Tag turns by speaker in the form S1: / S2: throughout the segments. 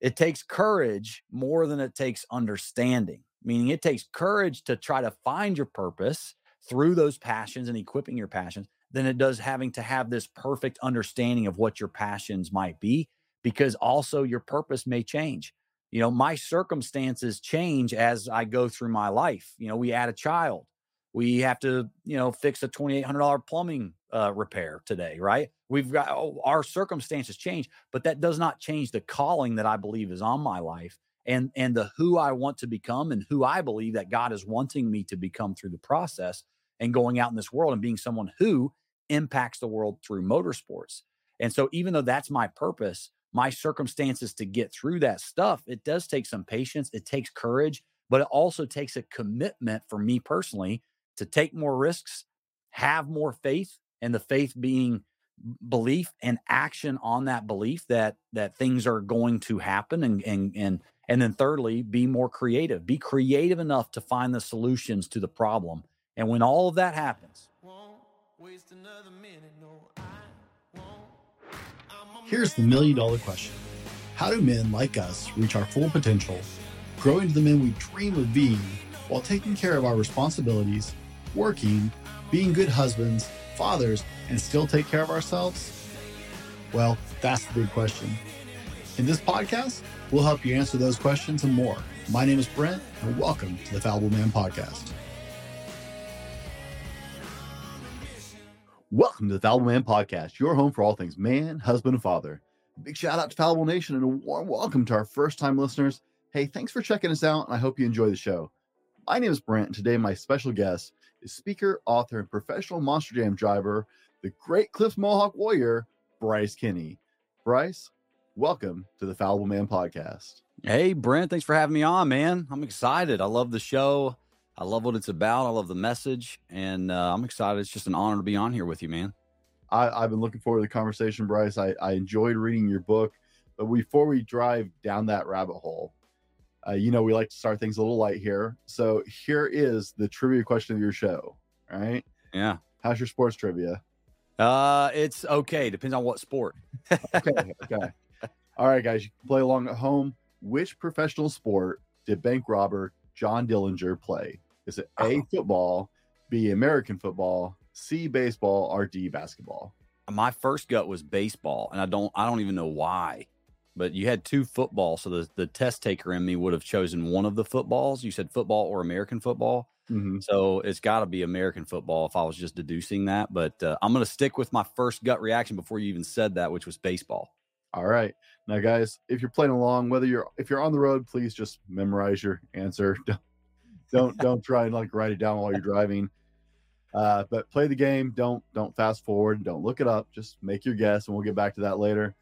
S1: it takes courage more than it takes understanding, meaning it takes courage to try to find your purpose through those passions and equipping your passions than it does having to have this perfect understanding of what your passions might be, because also your purpose may change. You know, my circumstances change as I go through my life. You know, we add a child, we have to, you know, fix a $2,800 plumbing uh, repair today, right? We've got oh, our circumstances change, but that does not change the calling that I believe is on my life and and the who I want to become and who I believe that God is wanting me to become through the process and going out in this world and being someone who impacts the world through motorsports. And so even though that's my purpose, my circumstances to get through that stuff, it does take some patience, it takes courage, but it also takes a commitment for me personally to take more risks, have more faith, and the faith being belief and action on that belief that that things are going to happen and and and and then thirdly be more creative. Be creative enough to find the solutions to the problem. And when all of that happens
S2: here's the million dollar question. how do men like us reach our full potential grow into the men we dream of being while taking care of our responsibilities working being good husbands fathers and still take care of ourselves? Well, that's the big question. In this podcast, we'll help you answer those questions and more. My name is Brent, and welcome to the Fallible Man Podcast. Welcome to the Fallible Man Podcast, your home for all things man, husband, and father. Big shout out to Fallible Nation and a warm welcome to our first time listeners. Hey, thanks for checking us out, and I hope you enjoy the show. My name is Brent, and today my special guest is speaker, author, and professional Monster Jam driver the Great Clips Mohawk Warrior, Bryce Kenny. Bryce, welcome to the Fallible Man podcast.
S1: Hey, Brent, thanks for having me on, man. I'm excited. I love the show. I love what it's about. I love the message, and uh, I'm excited. It's just an honor to be on here with you, man.
S2: I, have been looking forward to the conversation, Bryce. I, I enjoyed reading your book, but before we drive down that rabbit hole, uh, you know we like to start things a little light here. So here is the trivia question of your show. All right.
S1: Yeah.
S2: How's your sports trivia?
S1: Uh, it's okay. Depends on what sport.
S2: okay. Okay. All right, guys, you can play along at home. Which professional sport did bank robber John Dillinger play? Is it A, football, B, American football, C, baseball, or D, basketball?
S1: My first gut was baseball, and I don't I don't even know why. But you had two football, so the, the test taker in me would have chosen one of the footballs. You said football or American football. Mm-hmm. So it's got to be American football if I was just deducing that. But uh, I'm going to stick with my first gut reaction before you even said that, which was baseball.
S2: All right. Now, guys, if you're playing along, whether you're if you're on the road, please just memorize your answer. Don't don't, don't try and like write it down while you're driving. Uh, but play the game. Don't don't fast forward. Don't look it up. Just make your guess, and we'll get back to that later.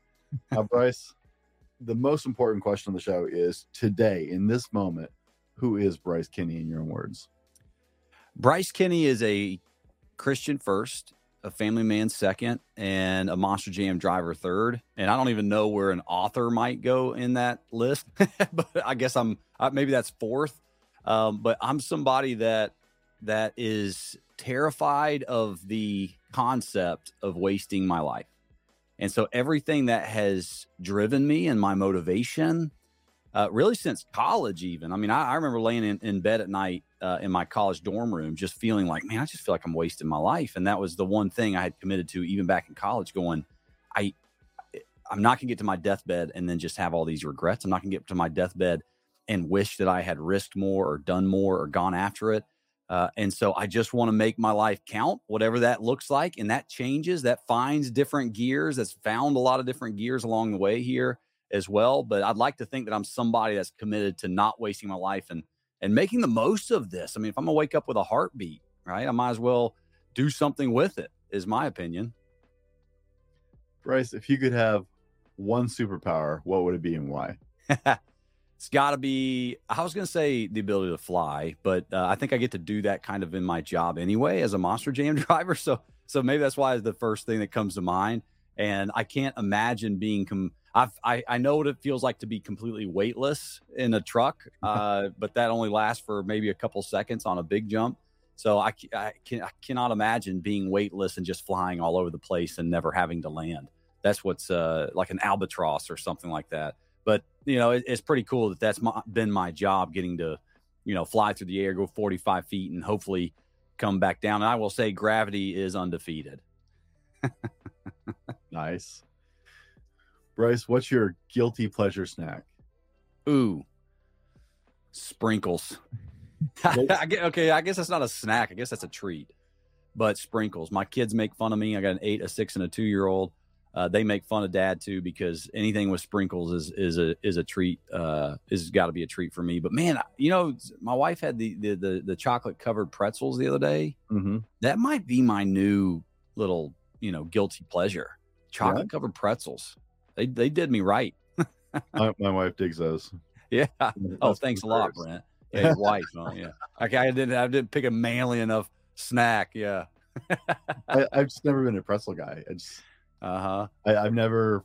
S2: Now, Bryce, the most important question on the show is today, in this moment, who is Bryce Kenny in your own words?
S1: Bryce Kenny is a Christian first, a family man second, and a Monster Jam driver third. And I don't even know where an author might go in that list, but I guess I'm maybe that's fourth. Um, but I'm somebody that that is terrified of the concept of wasting my life. And so everything that has driven me and my motivation uh, really since college, even. I mean, I, I remember laying in, in, bed at night uh, in my college dorm room, just feeling like, man, I just feel like I'm wasting my life. And that was the one thing I had committed to, even back in college, going, I, I'm not gonna get to my deathbed and then just have all these regrets. I'm not gonna get to my deathbed and wish that I had risked more or done more or gone after it. Uh, and so I just want to make my life count, whatever that looks like. And that changes, that finds different gears, that's found a lot of different gears along the way here as well. But I'd like to think that I'm somebody that's committed to not wasting my life and and making the most of this. I mean, if I'm gonna wake up with a heartbeat, right, I might as well do something with it. Is my opinion.
S2: Bryce, if you could have one superpower, what would it be and why?
S1: it's got to be. I was gonna say the ability to fly, but uh, I think I get to do that kind of in my job anyway as a Monster Jam driver. So so maybe that's why the first thing that comes to mind. And I can't imagine being com- I've, I, I know what it feels like to be completely weightless in a truck, uh, but that only lasts for maybe a couple seconds on a big jump. So I, I, can, I cannot imagine being weightless and just flying all over the place and never having to land. That's what's uh, like an albatross or something like that. But you know, it, it's pretty cool that that's my, been my job getting to, you know, fly through the air, go 45 feet, and hopefully come back down. And I will say, gravity is undefeated.
S2: nice. Bryce, what's your guilty pleasure snack?
S1: Ooh, sprinkles. I get, okay, I guess that's not a snack. I guess that's a treat. But sprinkles. My kids make fun of me. I got an eight, a six, and a two year old. Uh, they make fun of dad too because anything with sprinkles is is a is a treat. Uh, is got to be a treat for me. But man, you know, my wife had the the the, the chocolate covered pretzels the other day.
S2: Mm-hmm.
S1: That might be my new little you know guilty pleasure. Chocolate covered pretzels. They they did me right.
S2: my, my wife digs those.
S1: Yeah. Oh, thanks a lot, Brent. Yeah, your wife. Oh, yeah. Okay, I didn't. I didn't pick a manly enough snack. Yeah.
S2: I, I've just never been a pretzel guy. I just,
S1: Uh huh.
S2: I've never,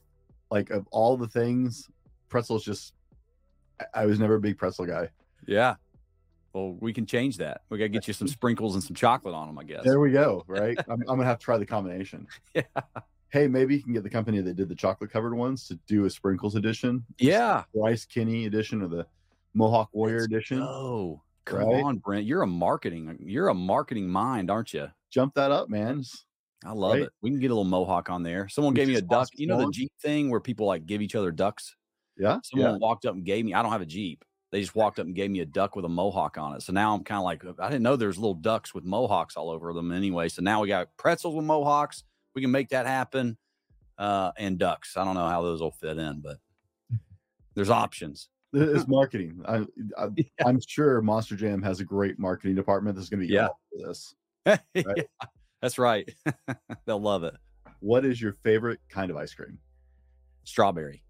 S2: like, of all the things, pretzels just. I- I was never a big pretzel guy.
S1: Yeah. Well, we can change that. We got to get you some sprinkles and some chocolate on them, I guess.
S2: There we go. Right. I'm, I'm gonna have to try the combination.
S1: Yeah.
S2: Hey, maybe you can get the company that did the chocolate covered ones to do a sprinkles edition.
S1: Yeah.
S2: Bryce Kenny edition or the Mohawk Warrior edition.
S1: Oh, come
S2: Right?
S1: on, Brent. You're a marketing. You're a marketing mind, aren't you?
S2: Jump that up, man. Just-
S1: I love
S2: Right?
S1: it. We can get a little mohawk on there. Someone gave me a duck. You know the. Jeep thing where people like give each other ducks.
S2: Yeah.
S1: Someone
S2: yeah.
S1: walked up and gave me. I don't have a Jeep. They just walked up and gave me a duck with a mohawk on it. So now I'm kind of like, I didn't know there's little ducks with mohawks all over them anyway. So now we got pretzels with mohawks. We can make that happen. Uh, and ducks. I don't know how those will fit in, but there's options.
S2: It's marketing. I, I,
S1: Yeah.
S2: I'm sure Monster Jam has a great marketing department that's going to be
S1: Yeah.
S2: for this.
S1: Yeah, that's right. They'll love it.
S2: What is your favorite kind of ice cream?
S1: Strawberry.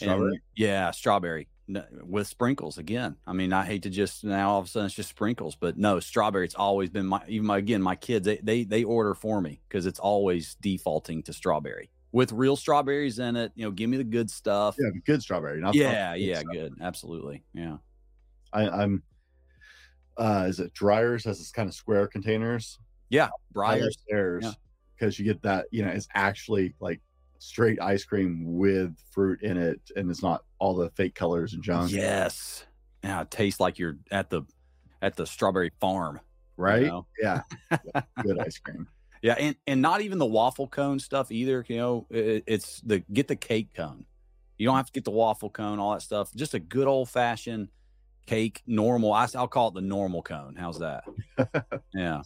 S1: And-
S2: Strawberry.
S1: yeah, strawberry with sprinkles again. I mean, I hate to just now all of a sudden it's just sprinkles, but no, strawberry. It's always been my even my again my kids they they they order for me because it's always defaulting to strawberry with real strawberries in it. You know, give me the good stuff.
S2: Yeah, good strawberry. Not
S1: yeah,
S2: good
S1: yeah,
S2: stuff.
S1: good, absolutely, yeah.
S2: I, I'm. Uh, is it Dryers has this kind of square containers?
S1: Yeah, Breyers.
S2: theirs
S1: yeah.
S2: because you get that. You know, it's actually like straight ice cream with fruit in it, and it's not all the fake colors and junk.
S1: Yes. Yeah, it tastes like you're at the at the strawberry farm. you
S2: Right?
S1: know?
S2: Yeah. Yeah, Good ice cream.
S1: Yeah, and and not even the waffle cone stuff either. You know, it, it's the get the cake cone. You don't have to get the waffle cone, all that stuff. Just a good old fashioned cake, normal. I, will call it the normal cone. How's that? yeah,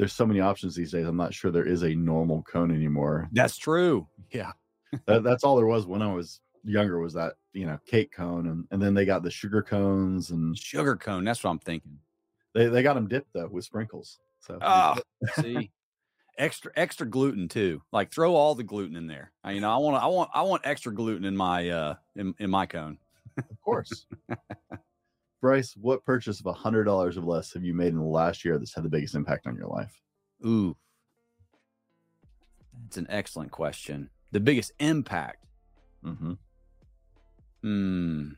S2: There's so many options these days. I'm not sure there is a normal cone anymore.
S1: that's true. Yeah,
S2: that, that's all there was when I was younger was that you know cake cone and, and then they got the sugar cones and
S1: sugar cone. That's what I'm thinking.
S2: they, they got them dipped though with sprinkles so
S1: Oh, see, extra extra gluten too. Like throw all the gluten in there. I, you know, I want I want I want extra gluten in my uh in, in my cone.
S2: of course bryce what purchase of a hundred dollars or less have you made in the last year that's had the biggest impact on your life
S1: Ooh, that's an excellent question. The biggest impact.
S2: mm-hmm.
S1: Hmm.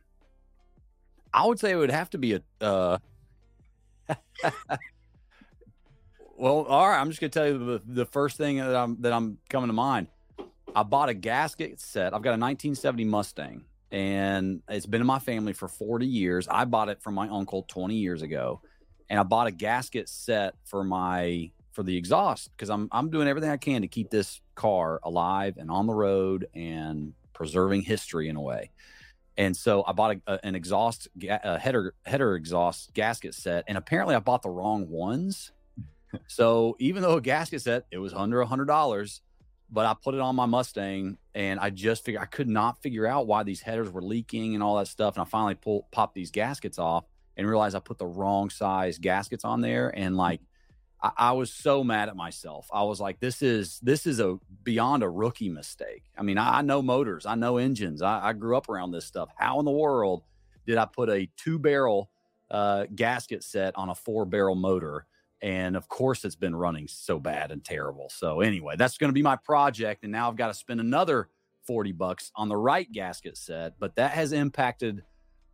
S1: I would say it would have to be a. Uh, well, all right. I'm just gonna tell you the, the first thing that I'm that I'm coming to mind. I bought a gasket set. I've got a 1970 Mustang, and it's been in my family for 40 years. I bought it from my uncle 20 years ago, and I bought a gasket set for my for the exhaust because I'm I'm doing everything I can to keep this car alive and on the road and preserving history in a way. And so I bought a, a- an exhaust a header header exhaust gasket set, and apparently I bought the wrong ones. so even though a gasket set, it was under a hundred dollars, but I put it on my Mustang, and I just figured I could not figure out why these headers were leaking and all that stuff. And I finally pulled popped these gaskets off and realized I put the wrong size gaskets on there, and like. I, I was so mad at myself. I was like, "This is this is a beyond a rookie mistake." I mean, I, I know motors, I know engines, I, I grew up around this stuff. How in the world did I put a two barrel uh, gasket set on a four barrel motor? And of course, it's been running so bad and terrible. So anyway, that's going to be my project, and now I've got to spend another forty bucks on the right gasket set. But that has impacted.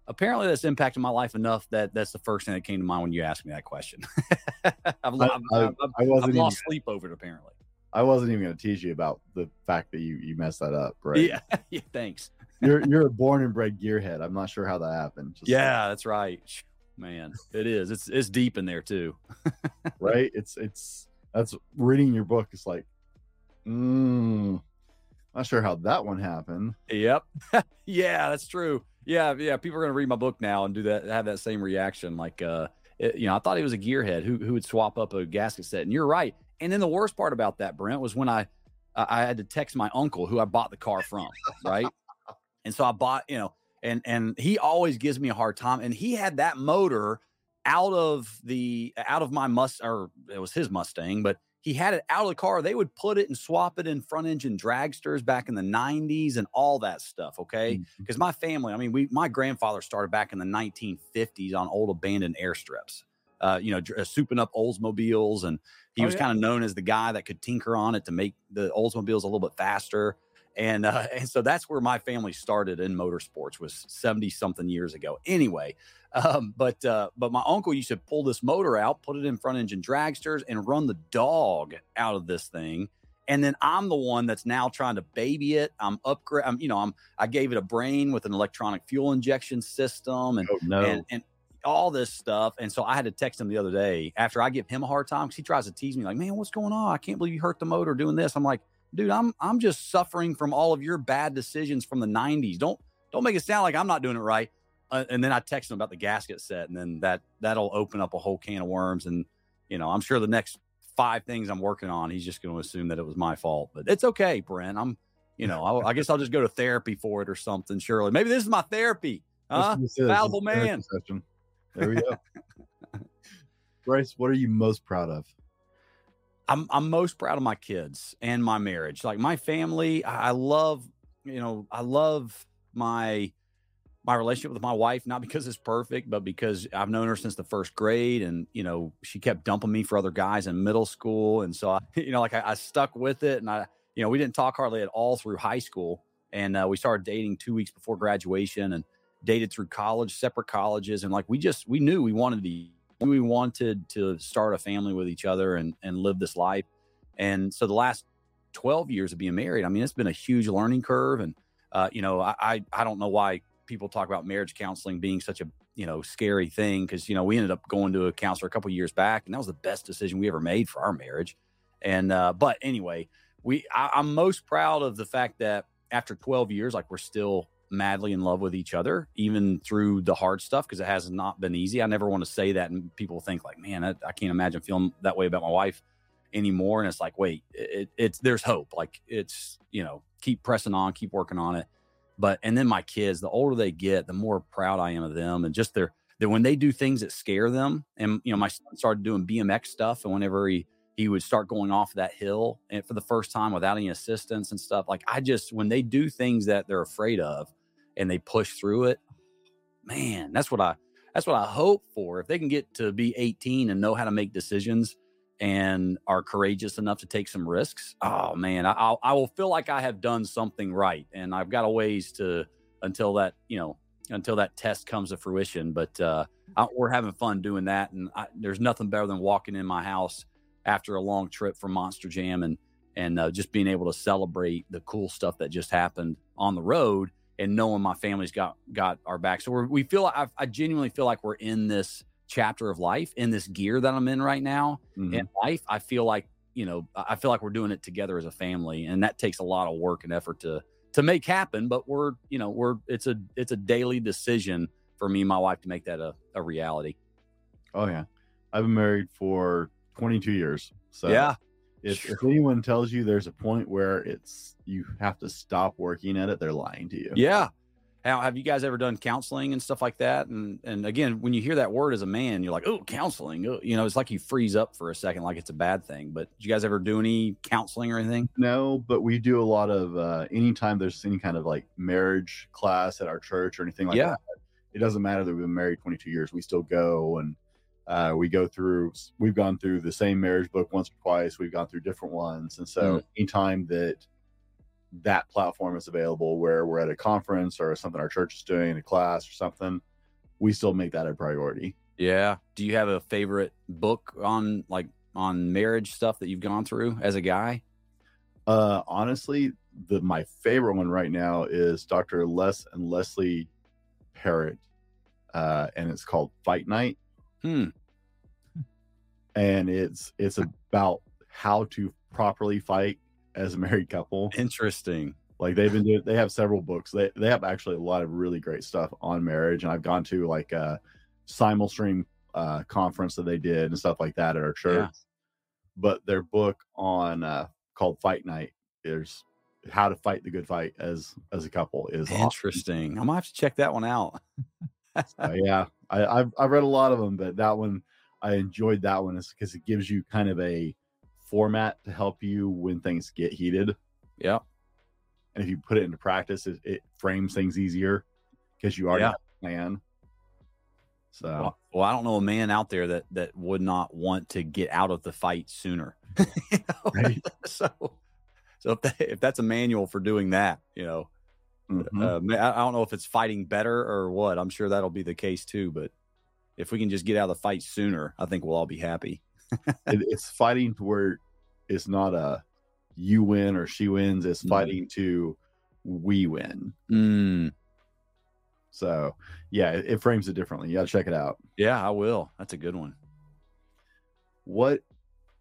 S1: Apparently, that's impacted my life enough that that's the first thing that came to mind when you asked me that question. I've,
S2: I-
S1: I've,
S2: I-
S1: I've, I've,
S2: i wasn't
S1: I've
S2: even,
S1: lost sleep over it. Apparently,
S2: i wasn't even going to tease you about the fact that you you messed that up right
S1: yeah, yeah. Thanks.
S3: you're you're a born and bred gearhead. I'm not sure how that happened.
S1: Just yeah, like, that's right. Man, it is. It's it's deep in there too.
S3: right? It's it's that's reading your book is like, mm, not sure how that one happened.
S1: Yep. yeah, that's true. Yeah, yeah. People are gonna read my book now and do that, have that same reaction. Like, uh, it, you know, I thought he was a gearhead who who would swap up a gasket set, and you're right. And then the worst part about that, Brent, was when I I had to text my uncle who I bought the car from, right? and so I bought, you know, and and he always gives me a hard time, and he had that motor out of the out of my must or it was his Mustang, but he had it out of the car. They would put it and swap it in front engine dragsters back in the 90s and all that stuff. Okay. Because mm-hmm. my family, I mean, we my grandfather started back in the 1950s on old abandoned airstrips. Uh, you know, uh, souping up Oldsmobiles, and he oh, was yeah. kind of known as the guy that could tinker on it to make the Oldsmobiles a little bit faster. And uh, and so that's where my family started in motorsports was 70 something years ago. Anyway, um, but uh, but my uncle used to pull this motor out, put it in front engine dragsters, and run the dog out of this thing. And then I'm the one that's now trying to baby it. I'm upgrade. I'm you know I'm I gave it a brain with an electronic fuel injection system and
S3: oh, no.
S1: and, and all this stuff. And so I had to text him the other day after I give him a hard time because he tries to tease me like, man, what's going on? I can't believe you hurt the motor doing this. I'm like, dude, I'm I'm just suffering from all of your bad decisions from the 90s. Don't don't make it sound like I'm not doing it right uh, and then I text him about the gasket set, and then that that'll open up a whole can of worms. And you know, I'm sure the next five things I'm working on, he's just going to assume that it was my fault. But it's okay, Brent. I'm, you know, I, I guess I'll just go to therapy for it or something. Surely, maybe this is my therapy, huh? Fallible man.
S3: There we go. Bryce, what are you most proud of?
S1: I'm I'm most proud of my kids and my marriage. Like my family, I love, you know, I love my my relationship with my wife, not because it's perfect, but because I've known her since the first grade. And, you know, she kept dumping me for other guys in middle school. And so, I, you know, like I, I stuck with it. And I, you know, we didn't talk hardly at all through high school. And uh, we started dating two weeks before graduation and dated through college, separate colleges. And like we just, we knew we wanted to, we wanted to start a family with each other and, and live this life. And so the last 12 years of being married, I mean, it's been a huge learning curve. And, uh, you know, I, I, I don't know why people talk about marriage counseling being such a you know scary thing because you know we ended up going to a counselor a couple years back and that was the best decision we ever made for our marriage and uh but anyway we I, i'm most proud of the fact that after 12 years like we're still madly in love with each other even through the hard stuff because it has not been easy. I never want to say that and people think like man I, I can't imagine feeling that way about my wife anymore. And it's like wait it, it's there's hope. Like it's you know keep pressing on keep working on it. But and then my kids, the older they get, the more proud I am of them and just their that when they do things that scare them. And you know, my son started doing BMX stuff, and whenever he he would start going off that hill and for the first time without any assistance and stuff. Like I just when they do things that they're afraid of and they push through it, man, that's what I that's what I hope for. If they can get to be 18 and know how to make decisions and are courageous enough to take some risks, oh man, I, I'll, I will feel like I have done something right. And I've got a ways to until that, you know, until that test comes to fruition. But uh, I, we're having fun doing that. And I, there's nothing better than walking in my house after a long trip from Monster Jam and and uh, just being able to celebrate the cool stuff that just happened on the road and knowing my family's got got our back. So we're, we feel I, I genuinely feel like we're in this chapter of life in this gear that I'm in right now mm-hmm. in life, I feel like, you know, I feel like we're doing it together as a family. And that takes a lot of work and effort to to make happen. But we're, you know, we're it's a it's a daily decision for me and my wife to make that a, a reality.
S3: Oh yeah. I've been married for 22 years. So
S1: yeah.
S3: If, if anyone tells you there's a point where it's you have to stop working at it, they're lying to you.
S1: Yeah. How have you guys ever done counseling and stuff like that? And and again, when you hear that word as a man, you're like, oh, counseling. Oh, you know, it's like you freeze up for a second, like it's a bad thing. But did you guys ever do any counseling or anything?
S3: No, but we do a lot of uh, anytime there's any kind of like marriage class at our church or anything like yeah. that. It doesn't matter that we've been married 22 years. We still go and uh, we go through. We've gone through the same marriage book once or twice. We've gone through different ones, and so mm. anytime that that platform is available where we're at a conference or something our church is doing, a class or something, we still make that a priority.
S1: Yeah. Do you have a favorite book on like on marriage stuff that you've gone through as a guy?
S3: Uh honestly,
S2: the my favorite one right now is Dr. Les and Leslie Parrott, uh, and it's called Fight Night.
S1: Hmm.
S2: And it's it's about how to properly fight as a married couple.
S1: Interesting.
S2: Like they've been doing, they have several books. They they have actually a lot of really great stuff on marriage. And I've gone to like a simul stream uh, conference that they did and stuff like that at our church.
S1: Yeah.
S2: But their book on uh, called Fight Night is how to fight the good fight as as a couple is awesome.
S1: Interesting. I might have to check that one out.
S2: Uh, yeah, I, I've I've read a lot of them, but that one I enjoyed that one is because it gives you kind of a format to help you when things get heated.
S1: yeah.
S2: And if you put it into practice, it, it frames things easier because you already
S1: Yeah.
S2: have a plan. So
S1: Well, well, I don't know a man out there that that would not want to get out of the fight sooner. You know?
S2: Right.
S1: So, so if that, if that's a manual for doing that, you know,
S2: mhm.
S1: uh, I I don't know if it's fighting better or what. I'm sure that'll be the case too. But if we can just get out of the fight sooner, I think we'll all be happy.
S2: it, it's fighting to where it's not a you win or she wins. It's
S1: Mhm.
S2: fighting to we win.
S1: Mm,
S2: So yeah, it, it frames it differently. You got to check it out.
S1: yeah, I will. That's a good one.
S2: What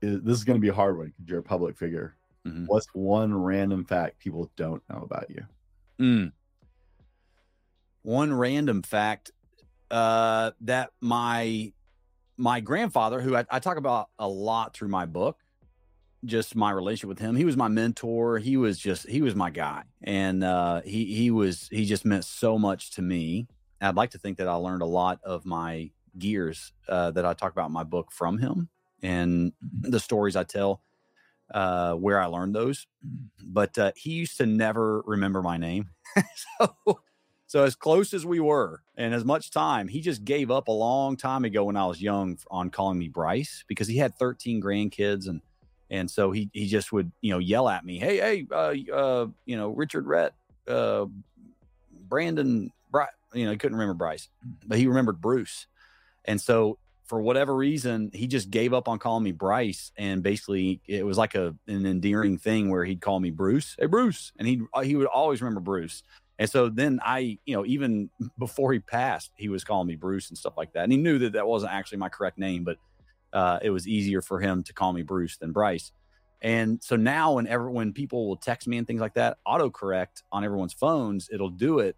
S2: is this is going to be a hard one because you're a public figure.
S1: Mhm.
S2: What's one random fact people don't know about you?
S1: Mm. One random fact uh, that my my grandfather, who I, I talk about a lot through my book, just my relationship with him. He was my mentor. He was just he was my guy, and uh, he he was he just meant so much to me. I'd like to think that I learned a lot of my gears uh, that I talk about in my book from him and the stories I tell uh, where I learned those. But uh, he used to never remember my name. so, so as close as we were, and as much time, he just gave up a long time ago when I was young on calling me Bryce because he had 13 grandkids and and so he he just would you know yell at me, hey hey uh, uh you know Richard Rhett, uh Brandon, Bry-, you know he couldn't remember Bryce, but he remembered Bruce, and so for whatever reason, he just gave up on calling me Bryce, and basically it was like a an endearing thing where he'd call me Bruce, hey Bruce, and he he would always remember Bruce. And so then I, you know, even before he passed, he was calling me Bruce and stuff like that, and he knew that that wasn't actually my correct name, but uh, it was easier for him to call me Bruce than Bryce. And so now, whenever when people will text me and things like that, autocorrect on everyone's phones, it'll do it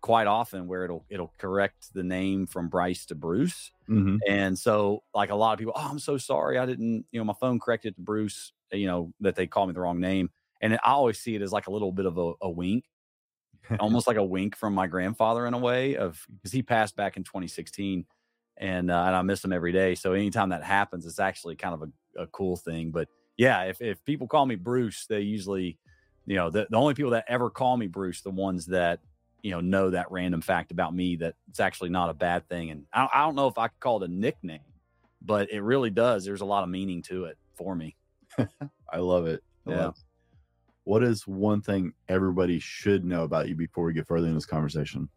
S1: quite often where it'll it'll correct the name from Bryce to Bruce.
S2: Mm-hmm.
S1: And so, like a lot of people, oh, I'm so sorry, I didn't, you know, my phone corrected to Bruce, you know, that they called me the wrong name. And I always see it as like a little bit of a, a wink, almost like a wink from my grandfather in a way of because he passed back in 2016, and uh, and I miss him every day. So anytime that happens, it's actually kind of a, a cool thing. But yeah, if if people call me Bruce, they usually, you know, the, the only people that ever call me Bruce, the ones that you know know that random fact about me that it's actually not a bad thing. And I, I don't know if I could call it a nickname, but it really does. There's a lot of meaning to it for me.
S2: I love it. I
S1: Yeah.
S2: love it. What is one thing everybody should know about you before we get further in this conversation?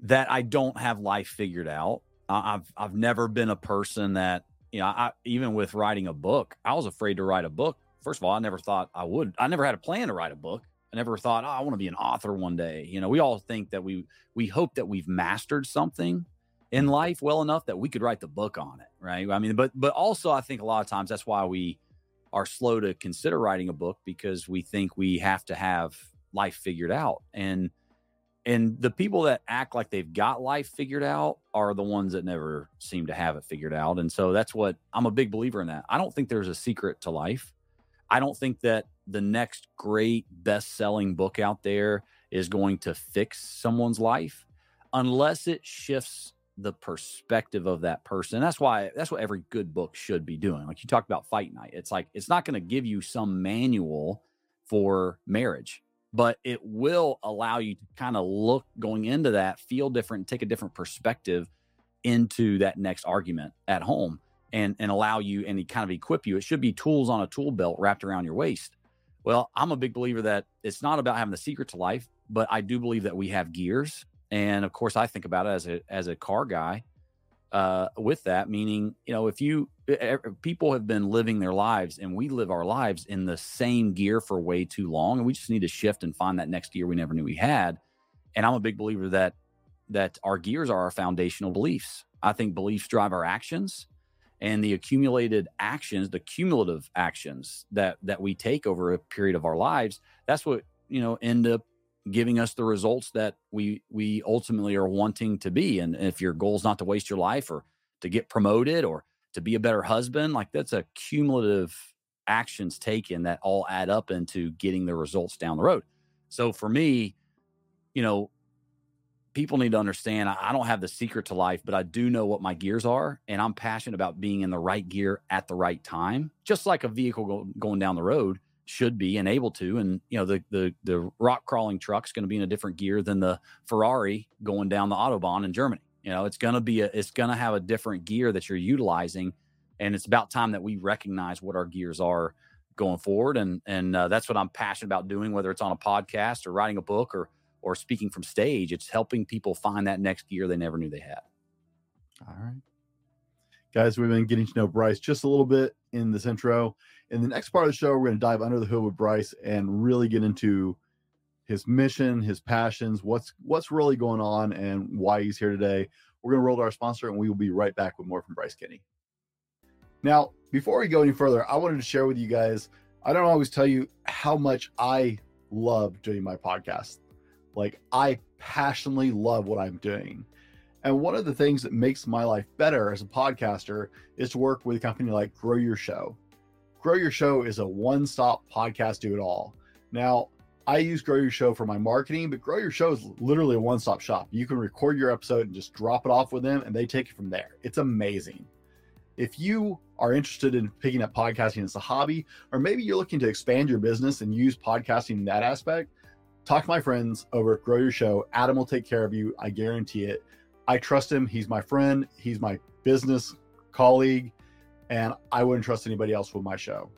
S1: that I don't have life figured out. I- I've I've never been a person that you know. I even with writing a book, I was afraid to write a book. First of all, I never thought I would. I never had a plan to write a book. I never thought, oh, I want to be an author one day. You know, we all think that we we hope that we've mastered something in life well enough that we could write the book on it, right? I mean, but but also I think a lot of times that's why we are slow to consider writing a book because we think we have to have life figured out and and the people that act like they've got life figured out are the ones that never seem to have it figured out and so that's what i'm a big believer in that i don't think there's a secret to life i don't think that the next great best-selling book out there is going to fix someone's life unless it shifts the perspective of that person. That's why that's what every good book should be doing. Like you talked about fight night. It's like it's not going to give you some manual for marriage but it will allow you to kind of look going into that, feel different, take a different perspective into that next argument at home and and allow you and kind of equip you. It should be tools on a tool belt wrapped around your waist. Well, I'm a big believer that it's not about having the secret to life, but I do believe that we have gears. And of course, I think about it as a as a car guy. uh, with that, meaning, you know, if you people have been living their lives and we live our lives in the same gear for way too long, and we just need to shift and find that next gear we never knew we had. And I'm a big believer that that our gears are our foundational beliefs. I think beliefs drive our actions and the accumulated actions, the cumulative actions that that we take over a period of our lives, that's what, you know, end up giving us the results that we we ultimately are wanting to be. And if your goal is not to waste your life or to get promoted or to be a better husband, like that's a cumulative actions taken that all add up into getting the results down the road. So for me, you know, people need to understand I don't have the secret to life, but I do know what my gears are. And I'm passionate about being in the right gear at the right time, just like a vehicle go, going down the road should be and able to. And you know, the the the rock crawling truck's going to be in a different gear than the Ferrari going down the autobahn in Germany. You know, it's going to be a it's going to have a different gear that you're utilizing, and it's about time that we recognize what our gears are going forward. And and uh, that's what I'm passionate about doing, whether it's on a podcast or writing a book or or speaking from stage. It's helping people find that next gear they never knew they had.
S2: All right. Guys, we've been getting to know Bryce just a little bit in this intro. In the next part of the show, we're going to dive under the hood with Bryce and really get into his mission, his passions, what's what's really going on, and why he's here today. We're going to roll to our sponsor, and we will be right back with more from Bryce Kenny. Now, before we go any further, I wanted to share with you guys. I don't always tell you how much I love doing my podcast. Like I passionately love what I'm doing. And one of the things that makes my life better as a podcaster is to work with a company like Grow Your Show. Grow Your Show is a one stop podcast do it all. Now, I use Grow Your Show for my marketing, but Grow Your Show is literally a one stop shop. You can record your episode and just drop it off with them, and they take it from there. It's amazing. If you are interested in picking up podcasting as a hobby, or maybe you're looking to expand your business and use podcasting in that aspect, talk to my friends over Grow Your Show. Adam will take care of you. I guarantee it. I trust him. He's my friend. He's my business colleague, and I wouldn't trust anybody else with my show.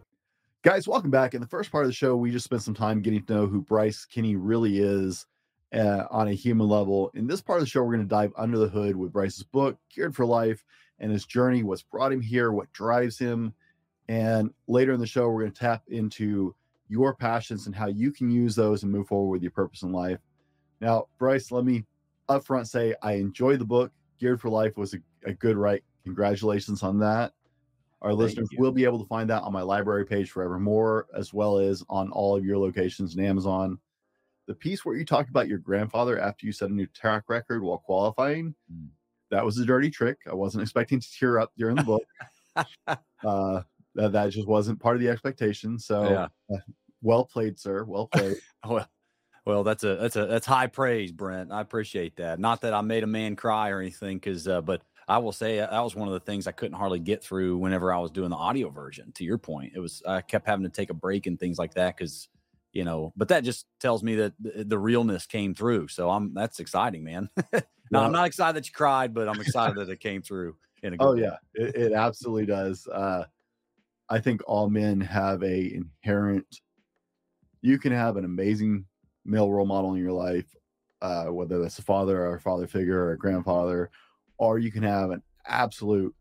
S2: Guys, welcome back. In the first part of the show, we just spent some time getting to know who Bryce Kenny really is uh, on a human level. In this part of the show, we're going to dive under the hood with Bryce's book, Geared for Life, and his journey, what's brought him here, what drives him. And later in the show, we're going to tap into your passions and how you can use those and move forward with your purpose in life. Now, Bryce, let me upfront say I enjoyed the book. Geared for Life was a, a good write. Congratulations on that. Our Thank listeners you. will be able to find that on my library page forevermore, as well as on all of your locations in Amazon. The piece where you talked about your grandfather after you set a new track record while qualifying, mm. that was a dirty trick. I wasn't expecting to tear up during the book. uh, that, that just wasn't part of the expectation. So, yeah. uh, well played, sir. Well played.
S1: well, well, that's a that's a that's high praise, Brent. I appreciate that. Not that I made a man cry or anything, because uh, but I will say uh, that was one of the things I couldn't hardly get through whenever I was doing the audio version. To your point, it was I kept having to take a break and things like that because you know. But that just tells me that the, the realness came through. So I'm that's exciting, man. now I'm not excited that you cried, but I'm excited that it came through. In a
S2: oh yeah, it, it, absolutely does. Uh, I think all men have a inherent. You can have an amazing male role model in your life, uh, whether that's a father or a father figure or a grandfather, or you can have an absolute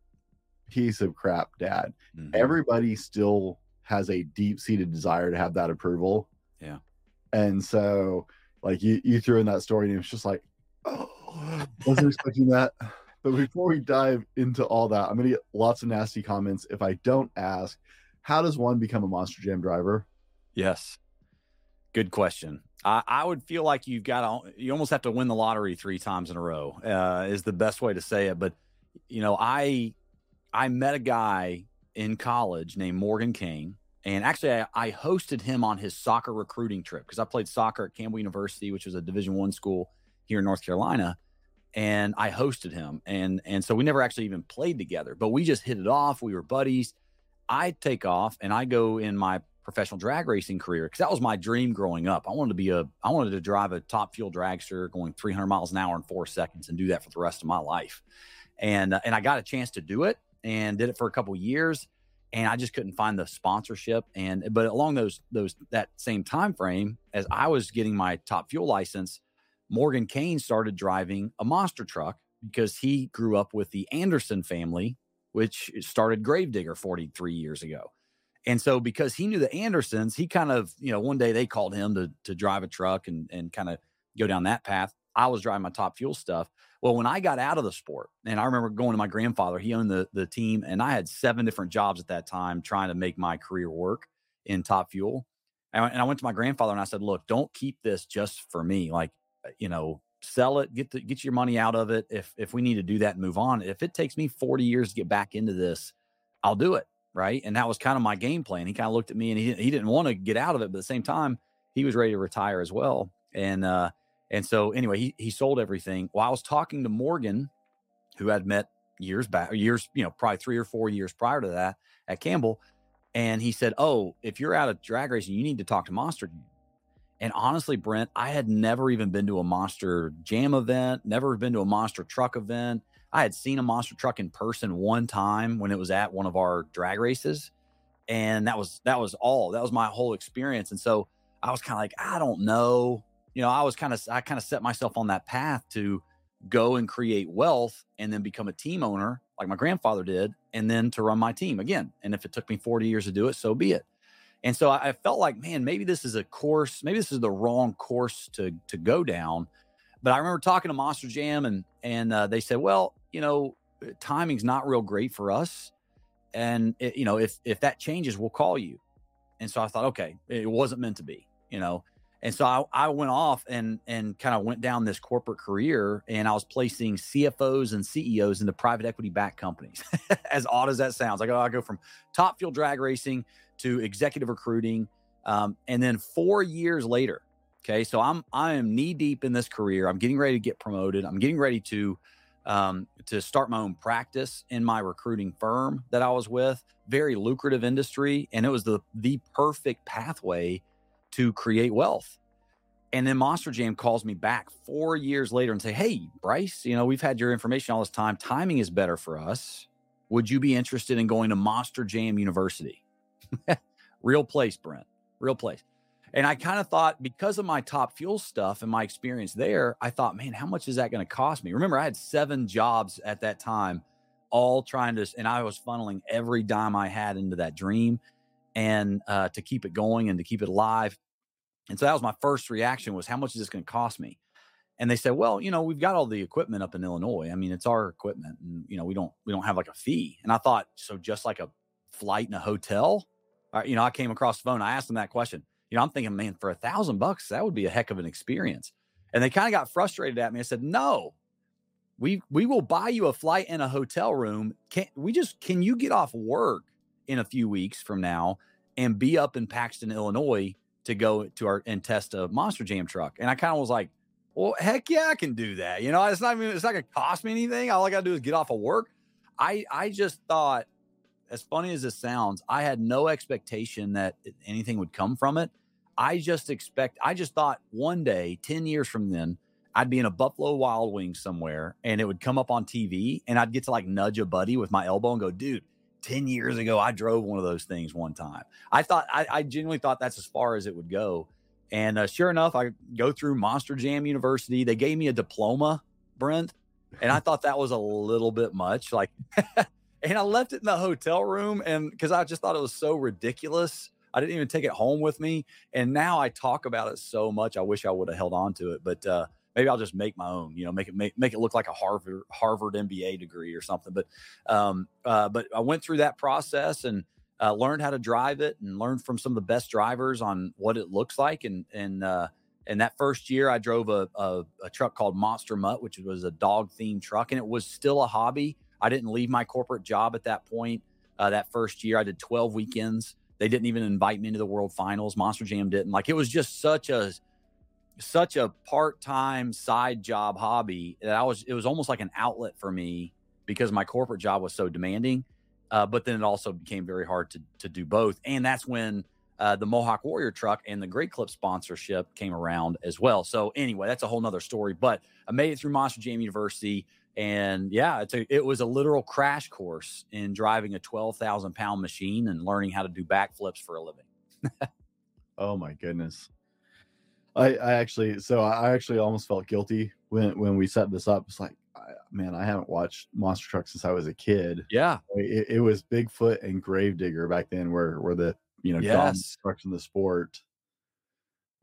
S2: piece of crap dad. Mm-hmm. Everybody still has a deep seated desire to have that approval.
S1: Yeah.
S2: And so, like you, you threw in that story, and it was just like, oh, wasn't expecting that. But before we dive into all that, I'm going to get lots of nasty comments if I don't ask, how does one become a Monster Jam driver?
S1: Yes. Good question. I, I would feel like you've got to, you almost have to win the lottery three times in a row, uh, is the best way to say it. But, you know, I, I met a guy in college named Morgan Kane. And actually, I, I hosted him on his soccer recruiting trip because I played soccer at Campbell University, which was a Division One school here in North Carolina and I hosted him. And and so we never actually even played together, but we just hit it off. We were buddies. I take off and I go in my professional drag racing career because that was my dream growing up. I wanted to be a I wanted to drive a top fuel dragster going 300 miles an hour in 4 seconds and do that for the rest of my life. And uh, and I got a chance to do it and did it for a couple years and I just couldn't find the sponsorship and but along those those that same time frame as I was getting my top fuel license Morgan Kane started driving a monster truck because he grew up with the Anderson family, which started Grave Digger 43 years ago. And so because he knew the Andersons, he kind of, you know, one day they called him to to drive a truck and and kind of go down that path. I was driving my top fuel stuff. Well, when I got out of the sport, and I remember going to my grandfather, he owned the the team, and I had seven different jobs at that time trying to make my career work in top fuel. And I, went to my grandfather and I said, "Look, don't keep this just for me. Like, you know, sell it, get the get your money out of it. If if we need to do that and move on, if it takes me 40 years to get back into this, I'll do it." Right. And that was kind of my game plan. He kind of looked at me and he, he didn't want to get out of it, but at the same time, he was ready to retire as well. And uh, and so anyway, he he sold everything. While I was talking to Morgan, who I'd met years back, years, you know, probably three or four years prior to that at Campbell. And he said, Oh, if you're out of drag racing, you need to talk to Monster. And honestly, Brent, I had never even been to a Monster Jam event, never been to a Monster Truck event. I had seen a monster truck in person one time when it was at one of our drag races. And that was that was all. That was my whole experience. And so I was kind of like, I don't know. You know, I was kind of I kind of set myself on that path to go and create wealth and then become a team owner like my grandfather did and then to run my team again. And if it took me 40 years to do it, so be it. And so I felt like, man, maybe this is a course, maybe this is the wrong course to to go down. But I remember talking to Monster Jam and and uh, they said, well, you know, uh, timing's not real great for us. And it, you know, if if that changes, we'll call you. And so I thought, okay, it wasn't meant to be, you know. And so I, I went off and and kind of went down this corporate career, and I was placing CFOs and CEOs into private equity backed companies. as odd as that sounds, I go I go from top fuel drag racing to executive recruiting, um, and then four years later, okay, so I'm I am knee deep in this career. I'm getting ready to get promoted. I'm getting ready to um, to start my own practice in my recruiting firm that I was with. Very lucrative industry, and it was the the perfect pathway to create wealth. And then Monster Jam calls me back four years later and say, "Hey, Bryce, you know we've had your information all this time. Timing is better for us. Would you be interested in going to Monster Jam University? Real place, Brent. Real place." And I kind of thought because of my top fuel stuff and my experience there, I thought, man, how much is that going to cost me? Remember, I had seven jobs at that time, all trying to, and I was funneling every dime I had into that dream and uh, to keep it going and to keep it alive. And so that was my first reaction was how much is this going to cost me? And they said, well, you know, we've got all the equipment up in Illinois. I mean, it's our equipment and, you know, we don't, we don't have like a fee. And I thought, so just like a flight in a hotel, you know, I came across the phone. I asked them that question you know, I'm thinking, man, for a thousand bucks, that would be a heck of an experience. And they kind of got frustrated at me. I said, no, we we will buy you a flight and a hotel room. Can we just can you get off work in a few weeks from now and be up in Paxton, Illinois to go to our and test a monster jam truck? And I kind of was like, well, heck yeah, I can do that. You know, it's not even it's not gonna cost me anything. All I gotta do is get off of work. I I just thought, as funny as this sounds, I had no expectation that anything would come from it. I just expect, I just thought one day, 10 years from then, I'd be in a Buffalo Wild Wings somewhere and it would come up on TV and I'd get to like nudge a buddy with my elbow and go, dude, 10 years ago, I drove one of those things one time. I thought, I, I genuinely thought that's as far as it would go. And uh, sure enough, I go through Monster Jam University. They gave me a diploma, Brent, and I thought that was a little bit much. Like, and I left it in the hotel room and because I just thought it was so ridiculous I didn't even take it home with me. And now I talk about it so much. I wish I would have held on to it, but uh, maybe I'll just make my own. You know, make it make, make it look like a Harvard Harvard MBA degree or something. But um, uh, but I went through that process and uh, learned how to drive it and learned from some of the best drivers on what it looks like. And and uh, and that first year, I drove a, a, a truck called Monster Mutt, which was a dog themed truck, and it was still a hobby. I didn't leave my corporate job at that point. Uh, that first year, I did 12 weekends they didn't even invite me into the World Finals. Monster Jam didn't. Like it was just such a such a part-time side job hobby that I was it was almost like an outlet for me because my corporate job was so demanding. Uh, but then it also became very hard to to do both. And that's when uh, the Mohawk Warrior truck and the Great Clip sponsorship came around as well. So anyway, that's a whole nother story. But I made it through Monster Jam University and yeah, it's a, it was a literal crash course in driving a 12,000 pound machine and learning how to do backflips for a living.
S2: oh my goodness. I, I actually, so I actually almost felt guilty when, when we set this up. It's like, man, I haven't watched Monster Truck since I was a kid.
S1: Yeah.
S2: It, it was Bigfoot and Grave Digger back then, where where the you know
S1: yes.
S2: trucks in the sport.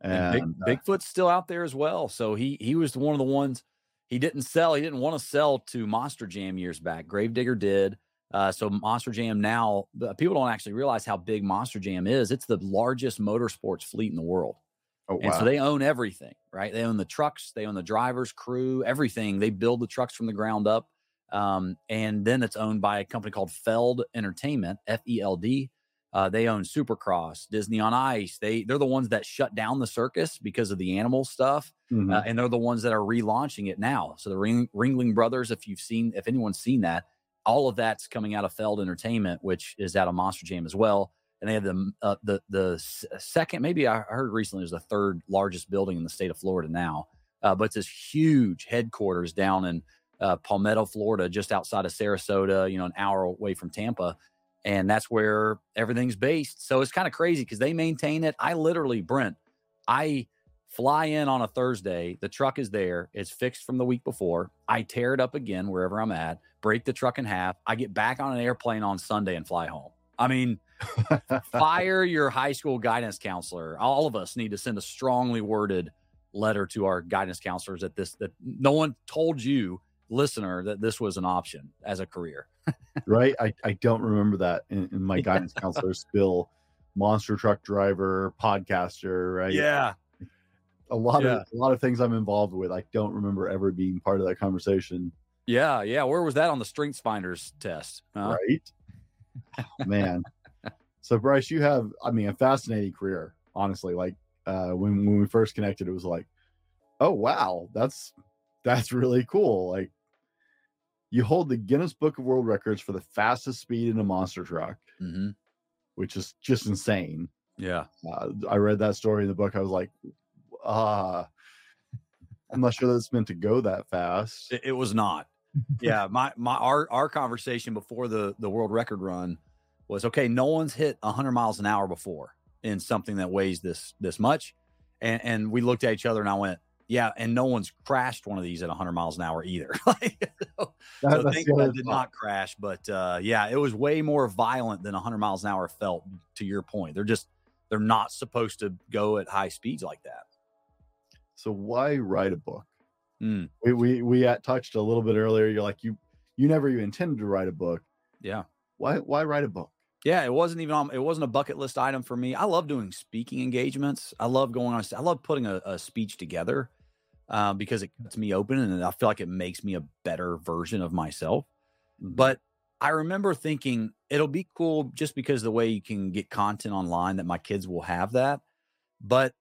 S1: And, and Big, uh, Bigfoot's still out there as well. So he he was one of the ones he didn't sell. He didn't want to sell to Monster Jam years back. Grave Digger did. Uh, so Monster Jam now, people don't actually realize how big Monster Jam is. It's the largest motorsports fleet in the world. Oh, wow. And so they own everything, right? They own the trucks, they own the drivers, crew, everything. They build the trucks from the ground up. Um, and then it's owned by a company called Feld Entertainment, F E L D. Uh, they own Supercross, Disney on Ice. They they're the ones that shut down the circus because of the animal stuff, mm-hmm. uh, and they're the ones that are relaunching it now. So the Ring, Ringling Brothers, if you've seen, if anyone's seen that, all of that's coming out of Feld Entertainment, which is out of Monster Jam as well. And they have the uh, the the second, maybe I heard recently, is the third largest building in the state of Florida now. Uh, but it's this huge headquarters down in uh, Palmetto, Florida, just outside of Sarasota. You know, an hour away from Tampa, and that's where everything's based. So it's kind of crazy because they maintain it. I literally, Brent, I fly in on a Thursday. The truck is there. It's fixed from the week before. I tear it up again wherever I'm at, break the truck in half. I get back on an airplane on Sunday and fly home. I mean, fire your high school guidance counselor. All of us need to send a strongly worded letter to our guidance counselors that this that no one told you listener that this was an option as a career
S2: right I, I don't remember that in, in my guidance counselor spill monster truck driver podcaster right
S1: yeah
S2: a lot yeah. of a lot of things I'm involved with. I don't remember ever being part of that conversation.
S1: Yeah, yeah. Where was that on the Strengths Finders test?
S2: Huh? Right, oh, man. so Bryce, you have, I mean, a fascinating career. Honestly, like uh, when when we first connected, it was like, oh wow, that's that's really cool. Like you hold the Guinness Book of World Records for the fastest speed in a monster truck, mm-hmm. which is just insane.
S1: Yeah,
S2: uh, I read that story in the book. I was like, ah, I'm not sure that it's meant to go that fast.
S1: It, it was not. yeah, my my our our conversation before the the world record run was okay. No one's hit 100 miles an hour before in something that weighs this this much, and and we looked at each other and I went, yeah, and no one's crashed one of these at 100 miles an hour either. so, that, so thankfully did not crash, but uh, yeah, it was way more violent than 100 miles an hour felt. To your point, they're just they're not supposed to go at high speeds like that.
S2: So why write a book? Mm. We we we touched a little bit earlier. You're like you you never even intended to write a book.
S1: Yeah.
S2: Why why write a book?
S1: Yeah, it wasn't even on. It wasn't a bucket list item for me. I love doing speaking engagements. I love going on. I love putting a, a speech together uh, because it gets me open, and I feel like it makes me a better version of myself. Mm-hmm. But I remember thinking it'll be cool just because the way you can get content online that my kids will have that. But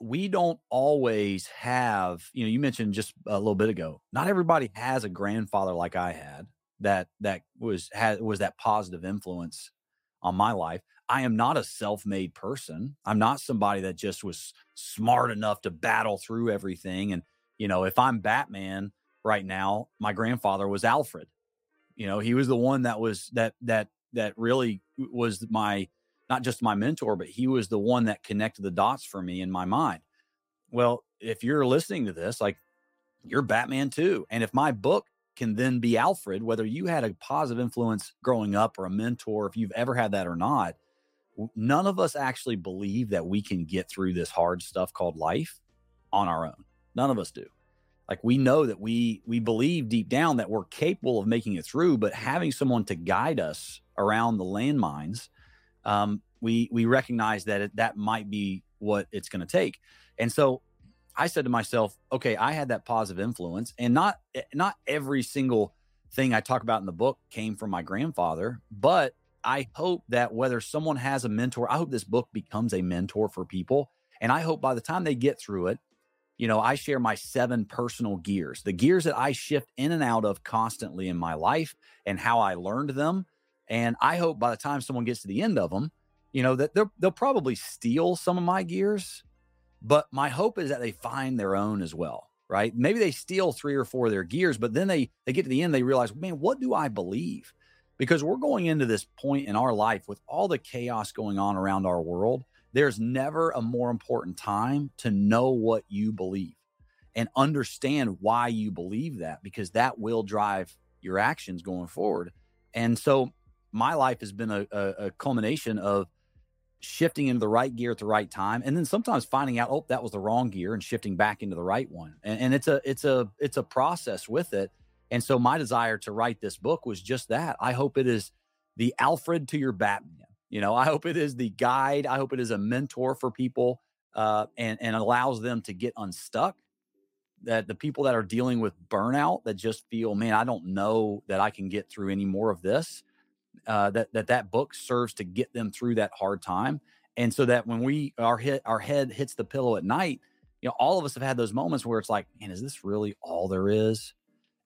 S1: we don't always have, you know, you mentioned just a little bit ago, not everybody has a grandfather like I had that that was had was that positive influence on my life. I am not a self-made person. I'm not somebody that just was smart enough to battle through everything and you know, if I'm Batman right now, my grandfather was Alfred. You know, he was the one that was that that that really was my not just my mentor, but he was the one that connected the dots for me in my mind. Well, if you're listening to this, like you're Batman too. And if my book can then be Alfred, whether you had a positive influence growing up or a mentor, if you've ever had that or not, none of us actually believe that we can get through this hard stuff called life on our own. None of us do. Like we know that we we believe deep down that we're capable of making it through, but having someone to guide us around the landmines um, we we recognize that it, that might be what it's going to take. And so I said to myself, okay, I had that positive influence, and not not every single thing I talk about in the book came from my grandfather, but I hope that whether someone has a mentor, I hope this book becomes a mentor for people. And I hope by the time they get through it, you know, I share my seven personal gears, the gears that I shift in and out of constantly in my life and how I learned them and I hope by the time someone gets to the end of them, you know, that they'll probably steal some of my gears. But my hope is that they find their own as well, right? Maybe they steal three or four of their gears, but then they they get to the end, they realize, man, what do I believe? Because we're going into this point in our life with all the chaos going on around our world. There's never a more important time to know what you believe. and understand why you believe that because that will drive your actions going forward. And so my life has been a, a, a culmination of shifting into the right gear at the right time and then sometimes finding out oh that was the wrong gear and shifting back into the right one and, and it's a it's a it's a process with it and so my desire to write this book was just that i hope it is the alfred to your batman you know i hope it is the guide i hope it is a mentor for people uh, and and allows them to get unstuck that the people that are dealing with burnout that just feel man i don't know that i can get through any more of this uh, that that that book serves to get them through that hard time, and so that when we our hit our head hits the pillow at night, you know, all of us have had those moments where it's like, man, is this really all there is?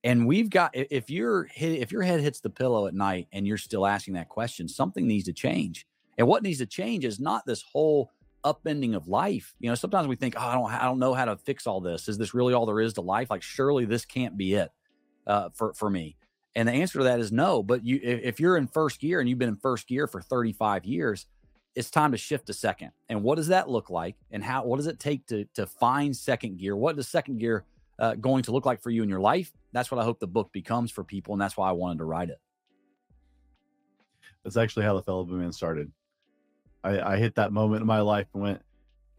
S1: And we've got if you're if your head hits the pillow at night and you're still asking that question, something needs to change. And what needs to change is not this whole upending of life. You know, sometimes we think, oh, I don't, I don't know how to fix all this. Is this really all there is to life? Like, surely this can't be it uh, for for me. And the answer to that is no. But you, if you're in first gear and you've been in first gear for 35 years, it's time to shift to second. And what does that look like? And how? What does it take to to find second gear? What does second gear uh, going to look like for you in your life? That's what I hope the book becomes for people, and that's why I wanted to write it.
S2: That's actually how the Fallible Man started. I, I hit that moment in my life and went,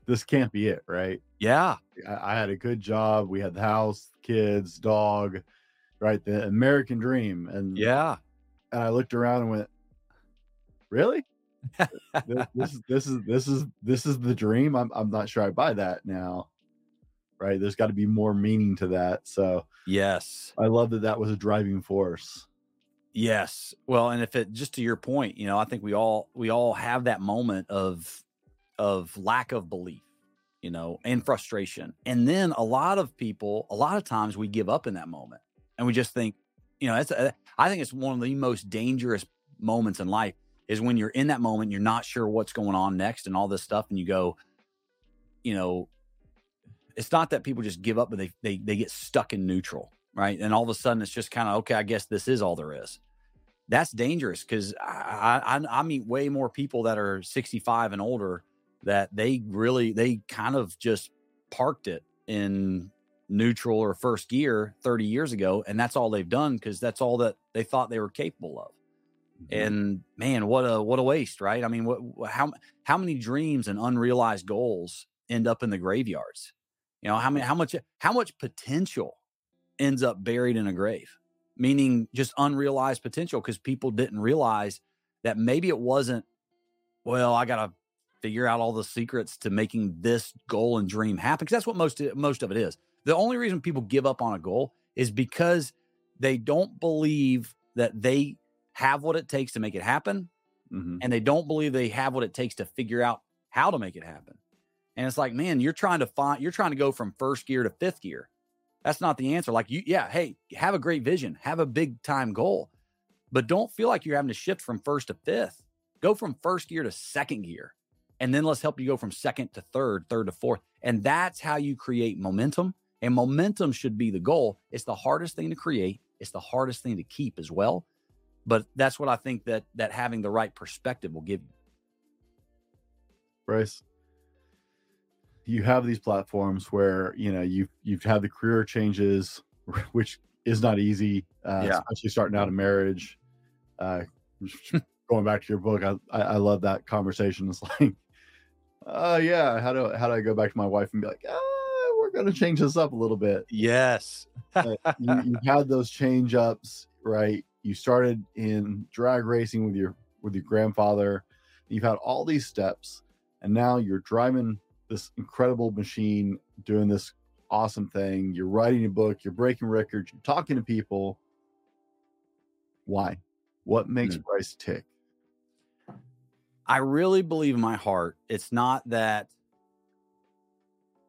S2: "This can't be it, right?"
S1: Yeah,
S2: I, I had a good job. We had the house, kids, dog right? The American dream. And
S1: yeah,
S2: and I looked around and went, really? this, this, is this is this is this is the dream. I'm I'm not sure I buy that now. Right? There's got to be more meaning to that. So
S1: yes,
S2: I love that that was a driving force.
S1: Yes. Well, and if it just to your point, you know, I think we all we all have that moment of of lack of belief, you know, and frustration. And then a lot of people, a lot of times we give up in that moment and we just think, you know, that's a, I think it's one of the most dangerous moments in life is when you're in that moment, you're not sure what's going on next and all this stuff, and you go, you know, it's not that people just give up, but they they they get stuck in neutral, right? And all of a sudden, it's just kind of okay. I guess this is all there is. That's dangerous because I, I I meet way more people that are 65 and older that they really they kind of just parked it in neutral or first gear 30 years ago and that's all they've done because that's all that they thought they were capable of mm-hmm. and man what a what a waste right i mean what how how many dreams and unrealized goals end up in the graveyards you know how many how much how much potential ends up buried in a grave meaning just unrealized potential because people didn't realize that maybe it wasn't well i gotta figure out all the secrets to making this goal and dream happen because that's what most most of it is the only reason people give up on a goal is because they don't believe that they have what it takes to make it happen. Mm-hmm. And they don't believe they have what it takes to figure out how to make it happen. And it's like, man, you're trying to find, you're trying to go from first gear to fifth gear. That's not the answer. Like, you, yeah, hey, have a great vision, have a big time goal, but don't feel like you're having to shift from first to fifth. Go from first gear to second gear. And then let's help you go from second to third, third to fourth. And that's how you create momentum. And momentum should be the goal. It's the hardest thing to create, it's the hardest thing to keep as well. But that's what I think that that having the right perspective will give you.
S2: Bryce, you have these platforms where you know you've you've had the career changes, which is not easy, uh, yeah. especially starting out a marriage. Uh, going back to your book, I, I, I love that conversation. It's like, uh, yeah, how do how do I go back to my wife and be like, oh, we're going to change this up a little bit.
S1: Yes.
S2: you, you had those change ups, right? You started in drag racing with your with your grandfather. You've had all these steps, and now you're driving this incredible machine, doing this awesome thing. You're writing a book. You're breaking records. You're talking to people. Why? What makes mm. Bryce tick?
S1: I really believe in my heart. It's not that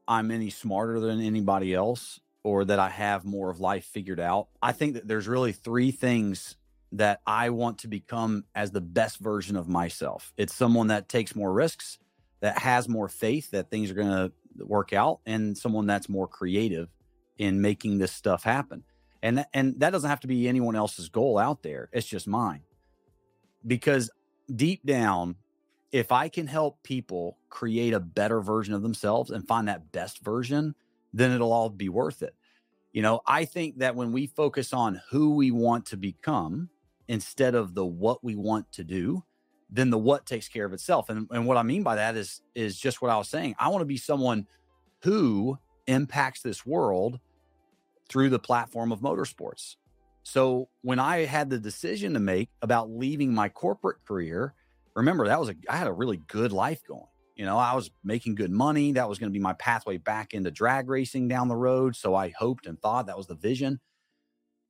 S1: I'm any smarter than anybody else or that I have more of life figured out. I think that there's really three things that I want to become as the best version of myself. It's someone that takes more risks, that has more faith that things are going to work out, and someone that's more creative in making this stuff happen. And th- and that doesn't have to be anyone else's goal out there. It's just mine. Because deep down, if I can help people create a better version of themselves and find that best version, then it'll all be worth it. You know, I think that when we focus on who we want to become instead of the what we want to do, then the what takes care of itself. And, and what I mean by that is is just what I was saying. I want to be someone who impacts this world through the platform of motorsports. So when I had the decision to make about leaving my corporate career, remember that was a I had a really good life going. You know, I was making good money. That was going to be my pathway back into drag racing down the road. So I hoped and thought that was the vision.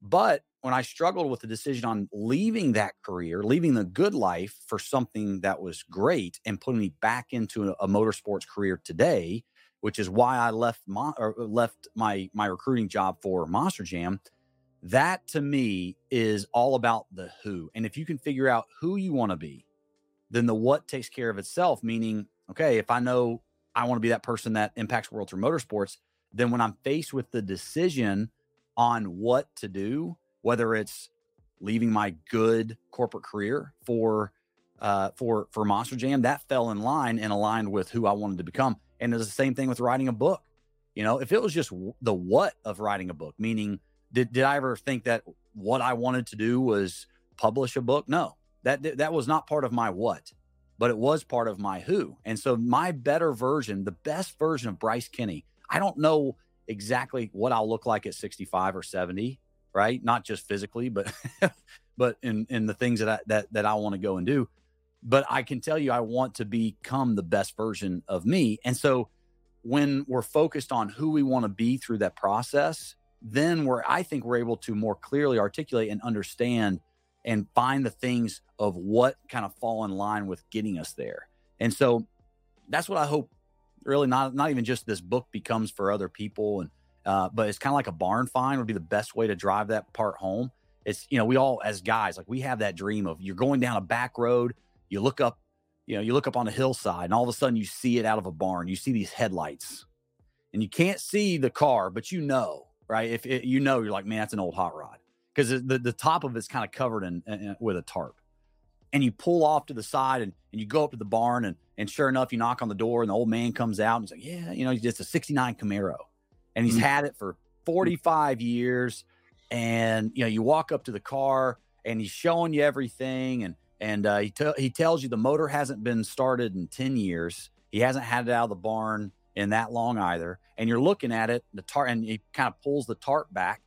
S1: But when I struggled with the decision on leaving that career, leaving the good life for something that was great and putting me back into a, a motorsports career today, which is why I left my or uh, left my my recruiting job for Monster Jam, that to me is all about the who. And if you can figure out who you want to be, then the what takes care of itself, meaning okay, if I know I want to be that person that impacts world through motorsports, then when I'm faced with the decision on what to do, whether it's leaving my good corporate career for uh, for for Monster Jam, that fell in line and aligned with who I wanted to become. And it's the same thing with writing a book. You know, if it was just the what of writing a book, meaning did did I ever think that what I wanted to do was publish a book? No, that that was not part of my what but it was part of my who. And so my better version, the best version of Bryce Kenny, I don't know exactly what I'll look like at 65 or 70, right? Not just physically, but but in in the things that I, that that I want to go and do. But I can tell you I want to become the best version of me. And so when we're focused on who we want to be through that process, then we're I think we're able to more clearly articulate and understand and find the things of what kind of fall in line with getting us there. And so that's what I hope really not not even just this book becomes for other people and uh, but it's kind of like a barn find would be the best way to drive that part home. It's you know we all as guys like we have that dream of you're going down a back road, you look up, you know you look up on a hillside, and all of a sudden you see it out of a barn. You see these headlights, and you can't see the car, but you know right if it, you know you're like man that's an old hot rod because the, the top of it's kind of covered in, in, with a tarp. And you pull off to the side and, and you go up to the barn and and sure enough, you knock on the door and the old man comes out and he's like, Yeah, you know, just a 69 Camaro. And he's mm-hmm. had it for 45 years. And you know, you walk up to the car and he's showing you everything and and uh, he, t- he tells you the motor hasn't been started in 10 years. He hasn't had it out of the barn in that long either. And you're looking at it, the tarp, and he kind of pulls the tarp back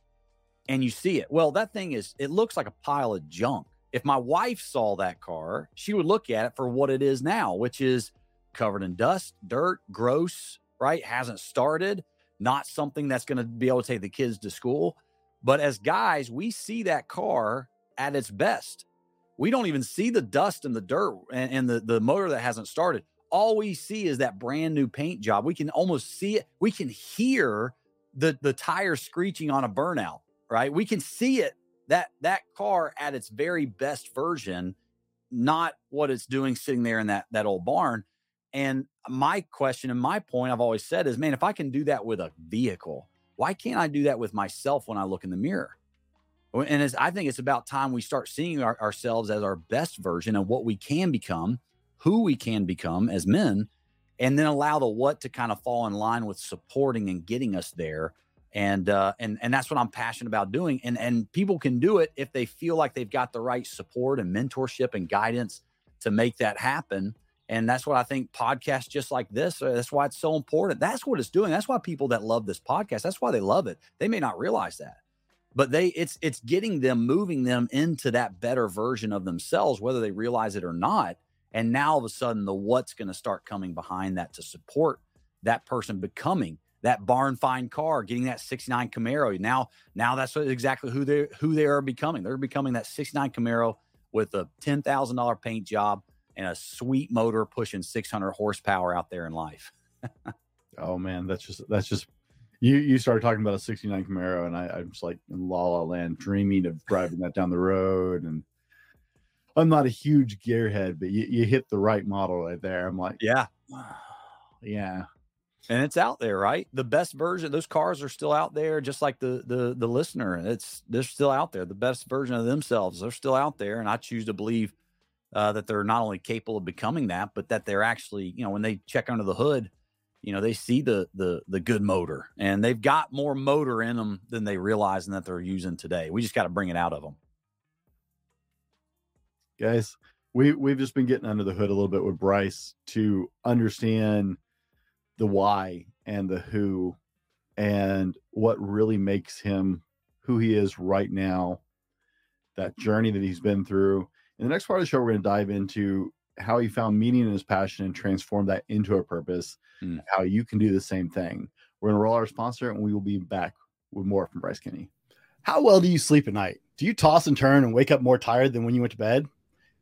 S1: and you see it. Well, that thing is, it looks like a pile of junk. If my wife saw that car, she would look at it for what it is now, which is covered in dust, dirt, gross, right? Hasn't started, not something that's going to be able to take the kids to school. But as guys, we see that car at its best. We don't even see the dust and the dirt and, and the, the motor that hasn't started. All we see is that brand new paint job. We can almost see it. We can hear the, the tire screeching on a burnout right? We can see it that that car at its very best version, not what it's doing sitting there in that that old barn. And my question and my point I've always said is, man, if I can do that with a vehicle, why can't I do that with myself when I look in the mirror? And I think it's about time we start seeing our, ourselves as our best version of what we can become, who we can become as men, and then allow the what to kind of fall in line with supporting and getting us there and uh, and and that's what I'm passionate about doing. And and people can do it if they feel like they've got the right support and mentorship and guidance to make that happen. And that's what I think podcasts just like this. Uh, that's why it's so important. That's what it's doing. That's why people that love this podcast. That's why they love it. They may not realize that, but they it's it's getting them, moving them into that better version of themselves, whether they realize it or not. And now all of a sudden, the what's going to start coming behind that to support that person becoming that barn find car, getting that 69 Camaro. Now, now that's exactly who they who they are becoming. They're becoming that 69 Camaro with a ten thousand dollar paint job and a sweet motor pushing 600 horsepower out there in life.
S2: oh man, that's just that's just you you started talking about a 69 Camaro and I, I'm just like in La La Land dreaming of driving that down the road and I'm not a huge gearhead, but you, you hit the right model right there. I'm like,
S1: yeah,
S2: yeah,
S1: and it's out there right? The best version those cars are still out there just like the the the listener. It's they're still out there. The best version of themselves they're still out there and i choose to believe uh, that they're not only capable of becoming that but that they're actually you know when they check under the hood you know, they see the the the good motor and they've got more motor in them than they realize and that they're using today. We just got to bring it out of them.
S4: Guys, we we've just been getting under the hood a little bit with Bryce to understand the why and the who and what really makes him who he is right now, that journey that he's been through. In the next part of the show, we're going to dive into how he found meaning in his passion and transformed that into a purpose, mm. how you can do the same thing. We're going to roll our sponsor and we will be back with more from Bryce Kenny.
S2: How well do you sleep at night? Do you toss and turn and wake up more tired than when you went to bed?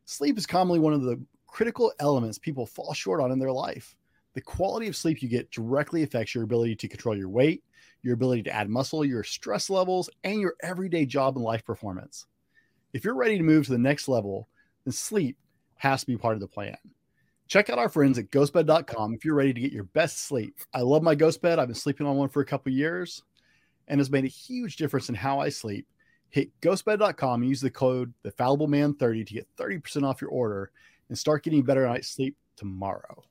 S2: Sleep is commonly one of the critical elements people fall short on in their life. The quality of sleep you get directly affects your ability to control your weight, your ability to add muscle, your stress levels, and your everyday job and life performance. If you're ready to move to the next level, then sleep has to be part of the plan. Check out our friends at ghostbed.com if you're ready to get your best sleep. I love my GhostBed. I've been sleeping on one for a couple years and has made a huge difference in how I sleep. Hit ghostbed.com and use the code the fallible man 30 to get 30% off your order and start getting better night's sleep tomorrow.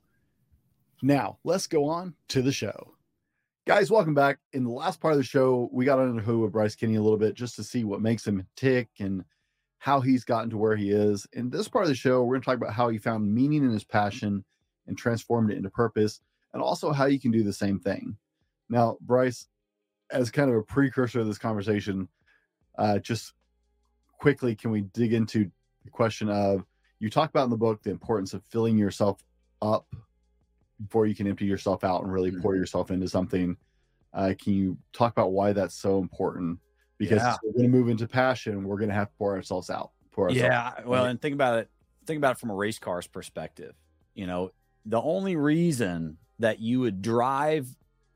S2: Now, let's go on to the show. Guys, welcome back. In the last part of the show, we got the hood with Bryce Kenny a little bit just to see what makes him tick and how he's gotten to where he is. In this part of the show, we're going to talk about how he found meaning in his passion and transformed it into purpose, and also how you can do the same thing. Now, Bryce, as kind of a precursor to this conversation, uh, just quickly, can we dig into the question of you talk about in the book the importance of filling yourself up before you can empty yourself out and really mm-hmm. pour yourself into something. Uh, can you talk about why that's so important because yeah. we're going to move into passion. We're going to have to pour ourselves out. Pour ourselves
S1: yeah. Out. Well, and think about it. Think about it from a race car's perspective. You know, the only reason that you would drive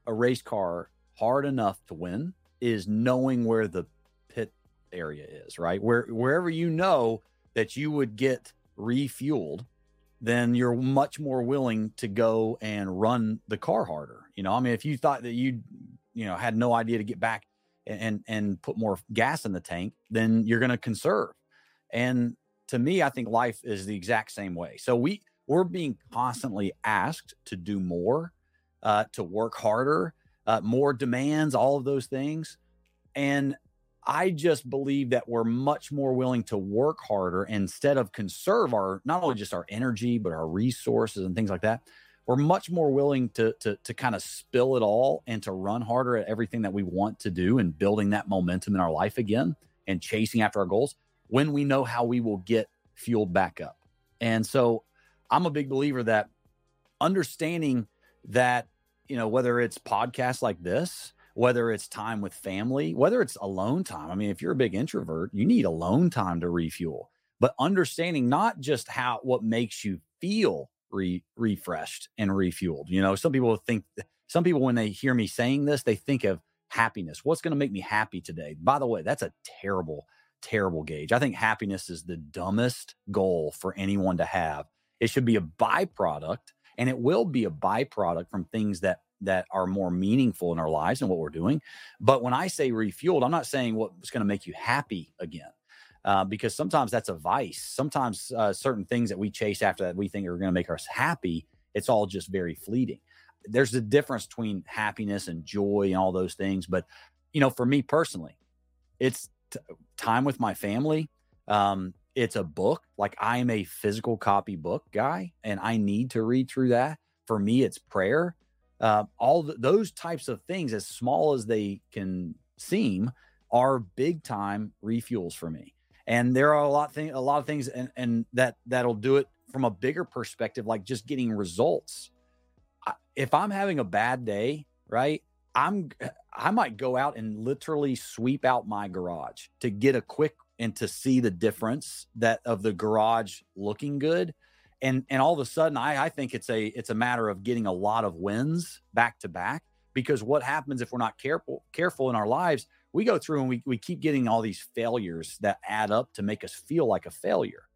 S1: a race car hard enough to win is knowing where the pit area is, right? Where wherever you know that you would get refueled, then you're much more willing to go and run the car harder. You know, I mean, if you thought that you, you know, had no idea to get back and and put more gas in the tank, then you're going to conserve. And to me, I think life is the exact same way. So we we're being constantly asked to do more, uh, to work harder, uh, more demands, all of those things. And I just believe that we're much more willing to work harder instead of conserve our not only just our energy but our resources and things like that we're much more willing to to to kind of spill it all and to run harder at everything that we want to do and building that momentum in our life again and chasing after our goals when we know how we will get fueled back up. And so I'm a big believer that understanding that you know whether it's podcasts like this whether it's time with family whether it's alone time i mean if you're a big introvert you need alone time to refuel but understanding not just how what makes you feel re- refreshed and refueled. You know, some people think, some people, when they hear me saying this, they think of happiness. What's going to make me happy today? By the way, that's a terrible, terrible gauge. I think happiness is the dumbest goal for anyone to have. It should be a byproduct, and it will be a byproduct from things that that are more meaningful in our lives and what we're doing. But when I say refueled, I'm not saying what's going to make you happy again uh, because sometimes that's a vice. Sometimes uh, certain things that we chase after that we think are going to make us happy, it's all just very fleeting. There's a difference between happiness and joy and all those things. But, you know, for me personally, it's t- time with my family. Um, it's a book. Like I am a physical copy book guy and I need to read through that. For me, it's prayer. Uh, all the, those types of things, as small as they can seem, are big time refuels for me and there are a lot thing a lot of things and and that that'll do it from a bigger perspective like just getting results. If i'm having a bad day right i'm i might go out and literally sweep out my garage to get a quick and to see the difference that of the garage looking good. And and all of a sudden i i think it's a it's a matter of getting a lot of wins back to back because what happens if we're not careful careful in our lives we go through and we, we keep getting all these failures that add up to make us feel like a failure.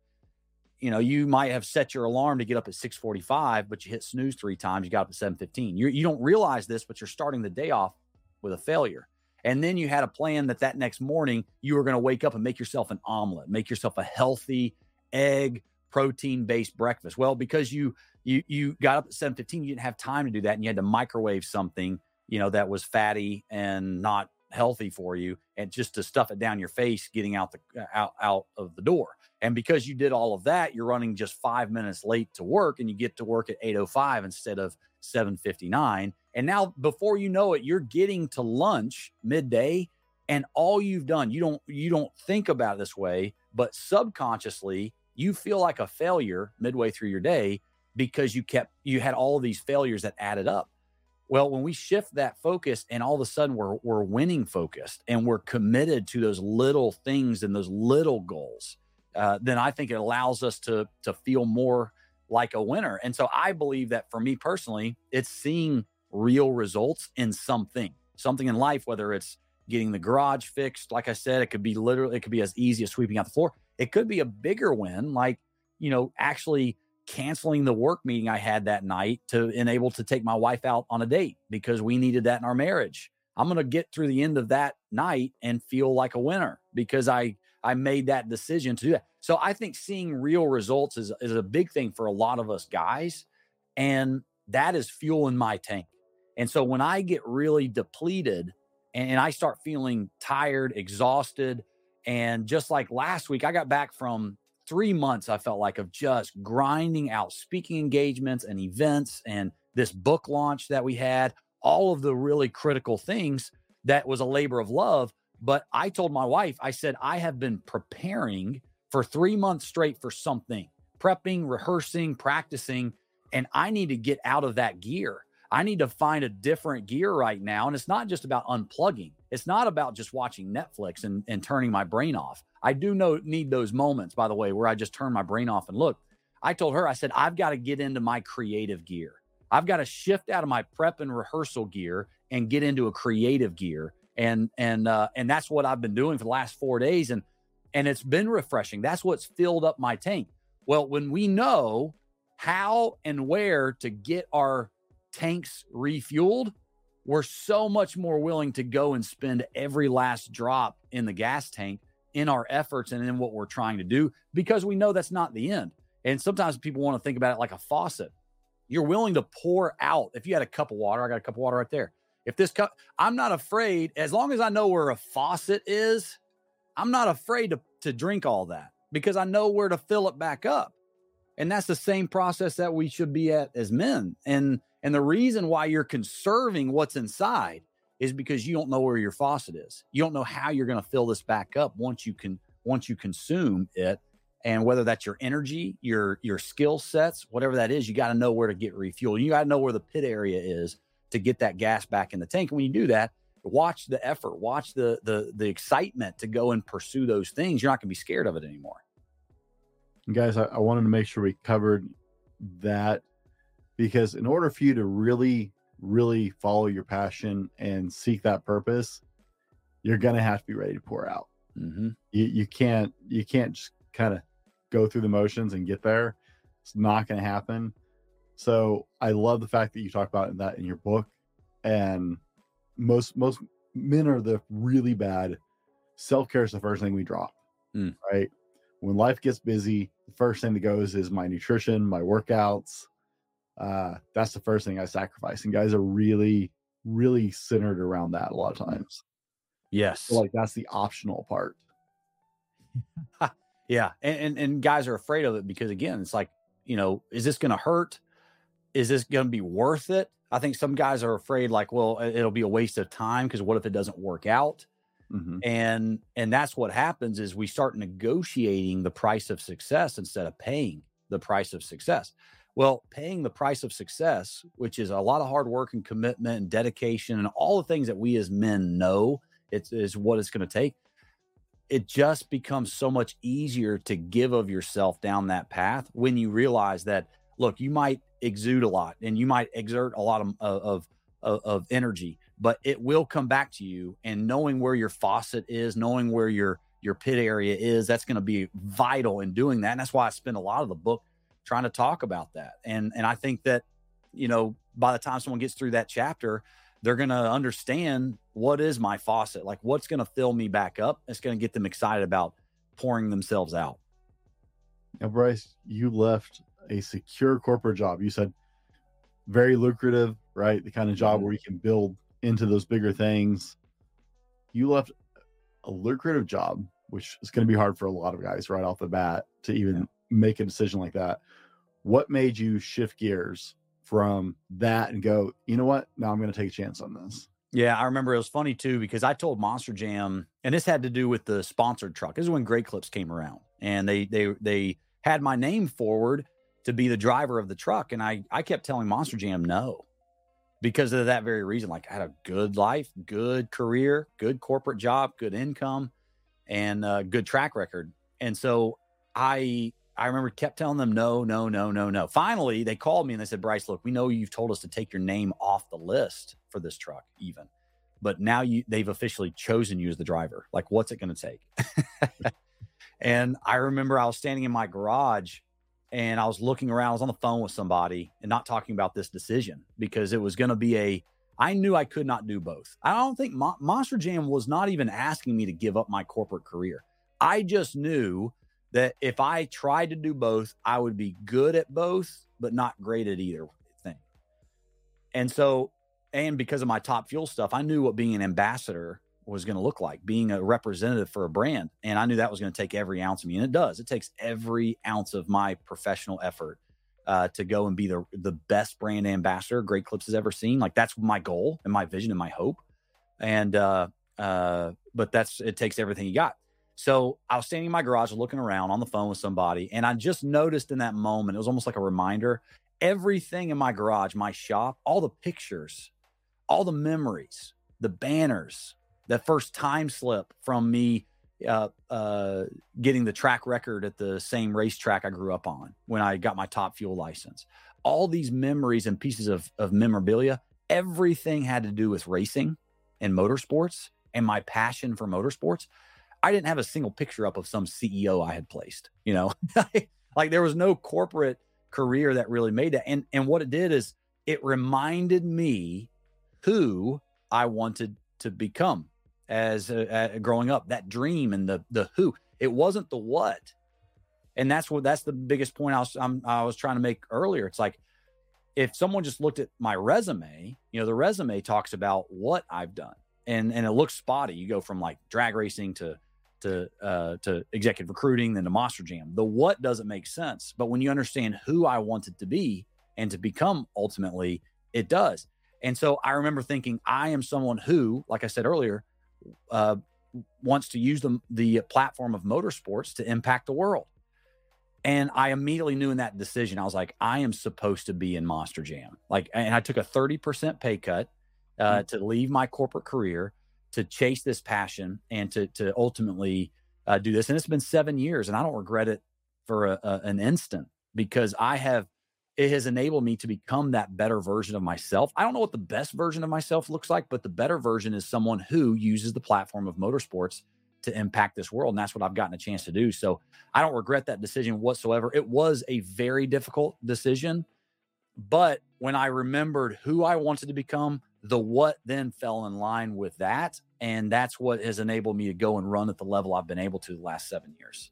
S1: You know you might have set your alarm to get up at 6.45 but you hit snooze three times you got up at 7.15 you, you don't realize this but you're starting the day off with a failure. And then you had a plan that that next morning you were going to wake up and make yourself an omelet make yourself a healthy egg protein based breakfast. Well because you you you got up at 7:15, you didn't have time to do that and you had to microwave something, you know, that was fatty and not healthy for you and just to stuff it down your face getting out the uh, out out of the door. And because you did all of that, you're running just 5 minutes late to work and you get to work at 8:05 instead of 7:59. And now before you know it, you're getting to lunch midday and all you've done, you don't you don't think about this way, but subconsciously you feel like a failure midway through your day because you kept you had all of these failures that added up. Well, when we shift that focus and all of a sudden we're we're winning focused and we're committed to those little things and those little goals, uh, then I think it allows us to to feel more like a winner. And so I believe that for me personally, it's seeing real results in something, something in life, whether it's getting the garage fixed. Like I said, it could be literally, it could be as easy as sweeping out the floor. It could be a bigger win, like, you know, actually canceling the work meeting I had that night to enable to take my wife out on a date because we needed that in our marriage. I'm going to get through the end of that night and feel like a winner because I I made that decision to do that. So I think seeing real results is is a big thing for a lot of us guys and that is fuel in my tank. And so when I get really depleted and, and I start feeling tired, exhausted, and just like last week, I got back from three months, I felt like, of just grinding out speaking engagements and events and this book launch that we had, all of the really critical things that was a labor of love. But I told my wife, I said, I have been preparing for three months straight for something, prepping, rehearsing, practicing, and I need to get out of that gear. I need to find a different gear right now. And it's not just about unplugging. It's not about just watching Netflix and, and turning my brain off. I do know need those moments, by the way, where I just turn my brain off and look. I told her, I said, I've got to get into my creative gear. I've got to shift out of my prep and rehearsal gear and get into a creative gear. And and uh, and that's what I've been doing for the last four days. And and it's been refreshing. That's what's filled up my tank. Well, when we know how and where to get our tanks refueled, we're so much more willing to go and spend every last drop in the gas tank in our efforts and in what we're trying to do because we know that's not the end. And sometimes people want to think about it like a faucet. You're willing to pour out. If you had a cup of water, I got a cup of water right there. If this cup, I'm not afraid, as long as I know where a faucet is, I'm not afraid to, to drink all that because I know where to fill it back up. And that's the same process that we should be at as men. And and the reason why you're conserving what's inside is because you don't know where your faucet is. You don't know how you're going to fill this back up once you can once you consume it. And whether that's your energy, your your skill sets, whatever that is, you got to know where to get refueled. You got to know where the pit area is to get that gas back in the tank. And when you do that, watch the effort, watch the the the excitement to go and pursue those things. You're not going to be scared of it anymore.
S2: Guys, I, I wanted to make sure we covered that because in order for you to really really follow your passion and seek that purpose you're gonna have to be ready to pour out. Mm-hmm. you, you can't you can't just kind of go through the motions and get there. It's not gonna happen. So i love the fact that you talk about that in your book and most most men are the really bad. Self-care is the first thing we drop mm. right? When life gets busy the first thing that goes is my nutrition my workouts uh, that's the first thing I sacrifice. And guys are really, really centered around that a lot of times.
S1: Yes.
S2: So like that's the optional part.
S1: yeah. And, and, and guys are afraid of it because again, it's like, you know, is this going to hurt? Is this going to be worth it? I think some guys are afraid like, well, it'll be a waste of time because what if it doesn't work out? Mm-hmm. And and that's what happens is we start negotiating the price of success instead of paying the price of success. Well, paying the price of success, which is a lot of hard work and commitment and dedication and all the things that we as men know it's is what it's going to take. It just becomes so much easier to give of yourself down that path when you realize that look, you might exude a lot and you might exert a lot of of of, of energy, but it will come back to you. And knowing where your faucet is, knowing where your your pit area is, that's going to be vital in doing that. And that's why I spend a lot of the book trying to talk about that. And and I think that you know by the time someone gets through that chapter, they're going to understand what is my faucet, like what's going to fill me back up. It's going to get them excited about pouring themselves out.
S2: Now, Bryce, you left a secure corporate job. You said very lucrative, right? The kind of job
S1: Mhm.
S2: where you can build into those bigger things. You left a lucrative job, which is going to be hard for a lot of guys right off the bat to even
S1: Yeah.
S2: make a decision like that. What made you shift gears from that and go, you know what? Now I'm going to take a chance on this.
S1: Yeah, I remember it was funny too because I told Monster Jam, and this had to do with the sponsored truck. This is when Great Clips came around, and they they they had my name forward to be the driver of the truck, and I I kept telling Monster Jam no, because of that very reason. Like I had a good life, good career, good corporate job, good income, and uh, good track record, and so I I remember kept telling them no, no, no, no, no. Finally, they called me and they said, Bryce, look, we know you've told us to take your name off the list for this truck, even, but now you they've officially chosen you as the driver. Like, what's it going to take? and I remember I was standing in my garage and I was looking around. I was on the phone with somebody and not talking about this decision because it was going to be a. I knew I could not do both. I don't think Mo- Monster Jam was not even asking me to give up my corporate career. I just knew that if I tried to do both, I would be good at both, but not great at either thing. And so, and because of my top fuel stuff, I knew what being an ambassador was going to look like, being a representative for a brand. And I knew that was going to take every ounce of me. And it does. It takes every ounce of my professional effort uh, to go and be the, the best brand ambassador Great Clips has ever seen. Like that's my goal and my vision and my hope. And, uh, uh, but that's, it takes everything you got. So I was standing in my garage looking around on the phone with somebody, and I just noticed in that moment, it was almost like a reminder everything in my garage, my shop, all the pictures, all the memories, the banners, the first time slip from me uh, uh, getting the track record at the same racetrack I grew up on when I got my top fuel license. All these memories and pieces of, of memorabilia, everything had to do with racing and motorsports and my passion for motorsports. I didn't have a single picture up of some CEO I had placed, you know, like there was no corporate career that really made that. And, and what it did is it reminded me who I wanted to become as uh, uh, growing up, that dream and the, the who, it wasn't the what. And that's what, that's the biggest point I was, I'm, I was trying to make earlier. It's like, if someone just looked at my resume, you know, the resume talks about what I've done and, and it looks spotty. You go from like drag racing to, to uh, to executive recruiting, than to Monster Jam. The what doesn't make sense, but when you understand who I wanted to be and to become, ultimately, it does. And so I remember thinking, I am someone who, like I said earlier, uh, wants to use the the platform of motorsports to impact the world. And I immediately knew in that decision, I was like, I am supposed to be in Monster Jam. Like, and I took a thirty percent pay cut uh, to leave my corporate career to chase this passion and to to ultimately uh, do this. And it's been seven years, and I don't regret it for a, a, an instant because I have it has enabled me to become that better version of myself. I don't know what the best version of myself looks like, but the better version is someone who uses the platform of motorsports to impact this world. And that's what I've gotten a chance to do. So I don't regret that decision whatsoever. It was a very difficult decision. But when I remembered who I wanted to become, the what then fell in line with that. And that's what has enabled me to go and run at the level I've been able to the last seven years.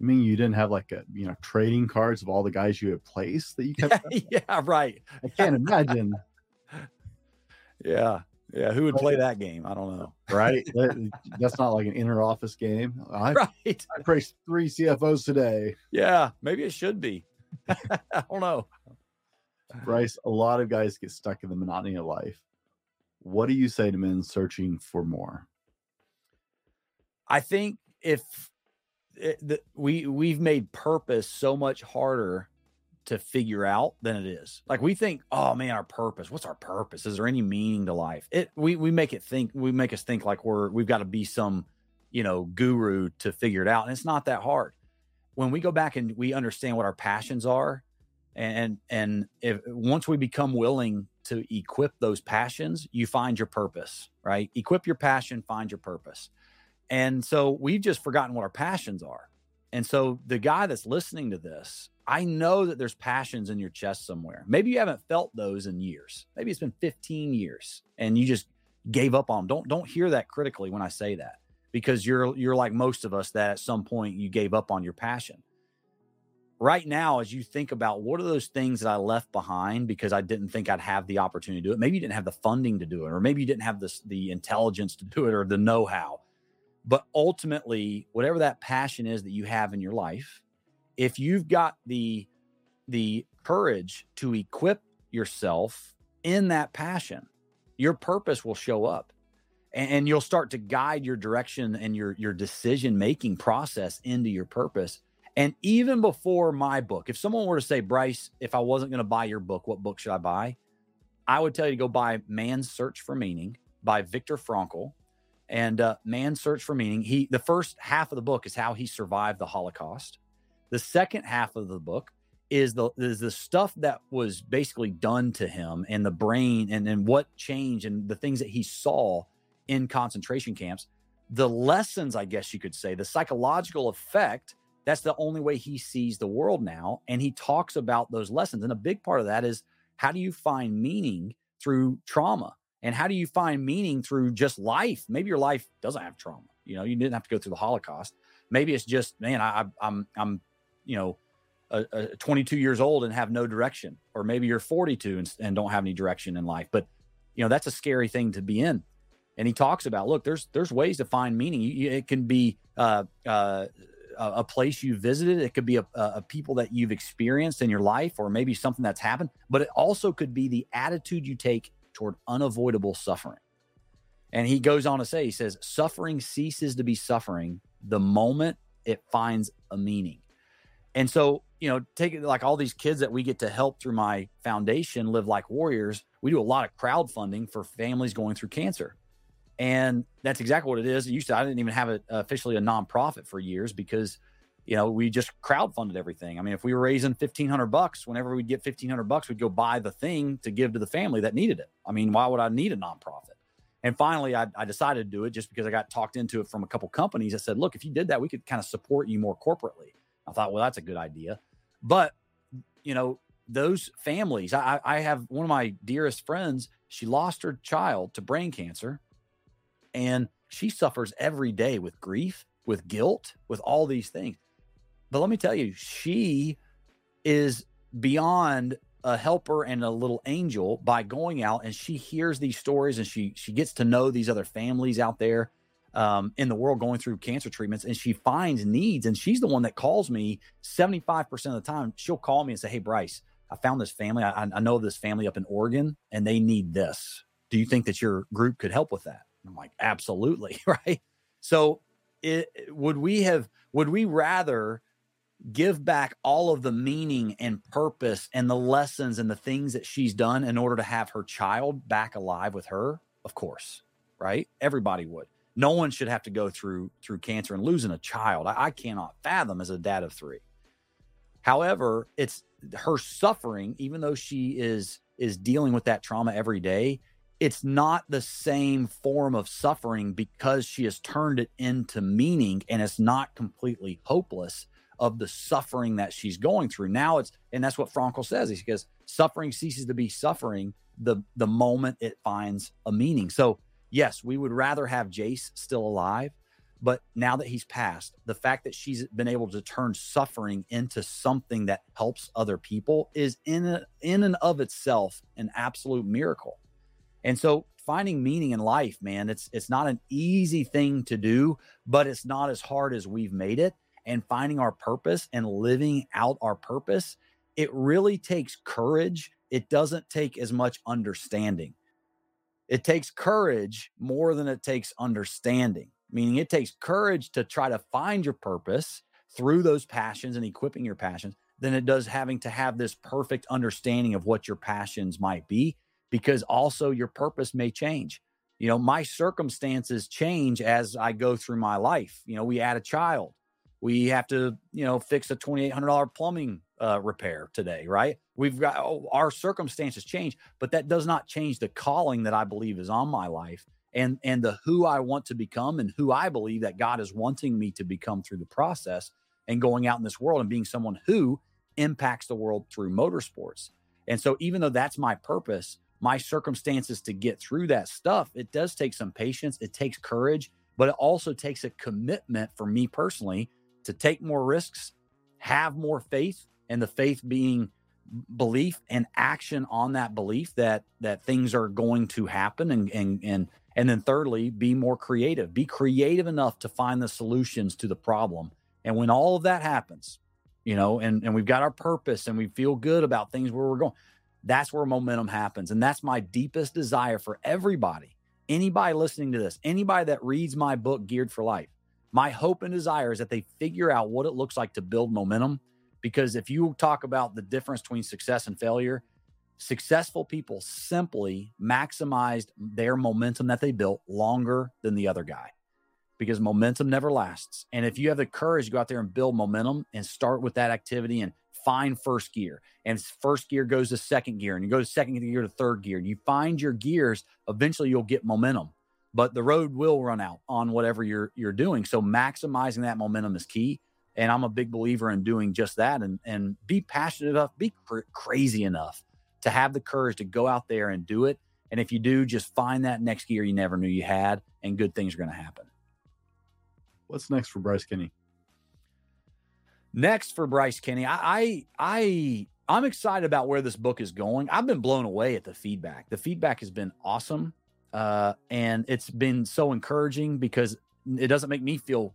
S2: I mean, you didn't have like a you know trading cards of all the guys you had placed that you kept.
S1: yeah, right.
S2: I can't imagine.
S1: Yeah. Yeah. Who would play that game? I don't know.
S2: Right? That- that's not like an inner office game. I,
S1: Right.
S2: I placed three CFOs today.
S1: Yeah. Maybe it should be. I don't know.
S2: Bryce, a lot of guys get stuck in the monotony of life. What do you say to men searching for more?
S1: I think if it, the, we we've made purpose so much harder to figure out than it is. Like we think, oh man, our purpose. What's our purpose? Is there any meaning to life? It we we make it think we make us think like we're we've got to be some, you know, guru to figure it out. And it's not that hard. When we go back and we understand what our passions are, and and if once we become willing to equip those passions, you find your purpose, right? Equip your passion, find your purpose. And so we've just forgotten what our passions are. And so the guy that's listening to this, I know that there's passions in your chest somewhere. Maybe you haven't felt those in years. Maybe it's been 15 years and you just gave up on them. Don't don't hear that critically when I say that because you're you're like most of us that at some point you gave up on your passion. Right now, as you think about what are those things that I left behind because I didn't think I'd have the opportunity to do it, maybe you didn't have the funding to do it, or maybe you didn't have this, the intelligence to do it or the know how. But ultimately, whatever that passion is that you have in your life, if you've got the the courage to equip yourself in that passion, your purpose will show up and, and you'll start to guide your direction and your your decision making process into your purpose. And even before my book, if someone were to say, Bryce, if I wasn't going to buy your book, what book should I buy? I would tell you to go buy Man's Search for Meaning by Viktor Frankl. And uh, Man's Search for Meaning, he the first half of the book is how he survived the Holocaust. The second half of the book is the is the stuff that was basically done to him and the brain and and what changed and the things that he saw in concentration camps the lessons i guess you could say the psychological effect that's the only way he sees the world now and he talks about those lessons and a big part of that is how do you find meaning through trauma and how do you find meaning through just life maybe your life doesn't have trauma you know you didn't have to go through the holocaust maybe it's just man I, i'm i'm you know a, a 22 years old and have no direction, or maybe you're 42 and, and don't have any direction in life. But you know that's a scary thing to be in. And he talks about, look, there's there's ways to find meaning. It can be uh, uh, a place you visited. It could be a, a, people that you've experienced in your life, or maybe something that's happened. But it also could be the attitude you take toward unavoidable suffering. And he goes on to say, he says, suffering ceases to be suffering the moment it finds a meaning. And so you know, take like all these kids that we get to help through my foundation, Live Like Warriors. We do a lot of crowdfunding for families going through cancer. And that's exactly what it is. It used to, I didn't even have it uh, officially a nonprofit for years because, you know, we just crowdfunded everything. I mean, if we were raising 1500 bucks, whenever we'd get 1500 bucks, we'd go buy the thing to give to the family that needed it. I mean, why would I need a nonprofit? And finally, I, I decided to do it just because I got talked into it from a couple companies that said, look, if you did that, we could kind of support you more corporately. I thought, well, that's a good idea. But, you know, those families, I, I have one of my dearest friends, she lost her child to brain cancer and she suffers every day with grief, with guilt, with all these things. But let me tell you, she is beyond a helper and a little angel by going out and she hears these stories and she she gets to know these other families out there um, in the world going through cancer treatments and she finds needs. And she's the one that calls me 75% of the time. She'll call me and say hey bryce i found this family. I, I know this family up in oregon and they need this. Do you think that your group could help with that i'm like absolutely right so it, would we have would we rather give back all of the meaning and purpose and the lessons and the things that she's done in order to have her child back alive with her of course right everybody would no one should have to go through through cancer and losing a child. I, I cannot fathom as a dad of three. However, it's her suffering, even though she is is dealing with that trauma every day, it's not the same form of suffering because she has turned it into meaning and it's not completely hopeless of the suffering that she's going through. Now it's and that's what Frankl says. He says suffering ceases to be suffering the the moment it finds a meaning. So yes, we would rather have Jace still alive. But now that he's passed, the fact that she's been able to turn suffering into something that helps other people is in a, in and of itself an absolute miracle. And so finding meaning in life, man, it's it's not an easy thing to do, but it's not as hard as we've made it. And finding our purpose and living out our purpose, it really takes courage. It doesn't take as much understanding. It takes courage more than it takes understanding, meaning it takes courage to try to find your purpose through those passions and equipping your passions than it does having to have this perfect understanding of what your passions might be, because also your purpose may change. You know, my circumstances change as I go through my life. You know, we add a child, we have to, you know, fix a $2,800 plumbing uh, repair today, right? We've got oh, our circumstances change, but that does not change the calling that I believe is on my life and and the who I want to become and who I believe that God is wanting me to become through the process and going out in this world and being someone who impacts the world through motorsports. And so even though that's my purpose, my circumstances to get through that stuff, it does take some patience, it takes courage, but it also takes a commitment for me personally to take more risks have more faith and the faith being belief and action on that belief that that things are going to happen and and and and then thirdly be more creative. Be creative enough to find the solutions to the problem. And when all of that happens you know and and we've got our purpose and we feel good about things where we're going that's where momentum happens. And that's my deepest desire for everybody anybody listening to this anybody that reads my book geared for life my hope and desire is that they figure out what it looks like to build momentum. Because if you talk about the difference between success and failure, successful people simply maximized their momentum that they built longer than the other guy. Because momentum never lasts. And if you have the courage to go out there and build momentum and start with that activity and find first gear, and first gear goes to second gear, and you go to second gear to third gear, and you find your gears, eventually you'll get momentum. But the road will run out on whatever you're you're doing. So maximizing that momentum is key and I'm a big believer in doing just that and and be passionate enough, be cr- crazy enough to have the courage to go out there and do it. And if you do, just find that next gear you never knew you had, and good things are going to happen.
S2: What's next for Bryce Kenny?
S1: Next for Bryce Kenny, I, I, I I'm excited about where this book is going. I've been blown away at the feedback. The feedback has been awesome, uh, and it's been so encouraging because it doesn't make me feel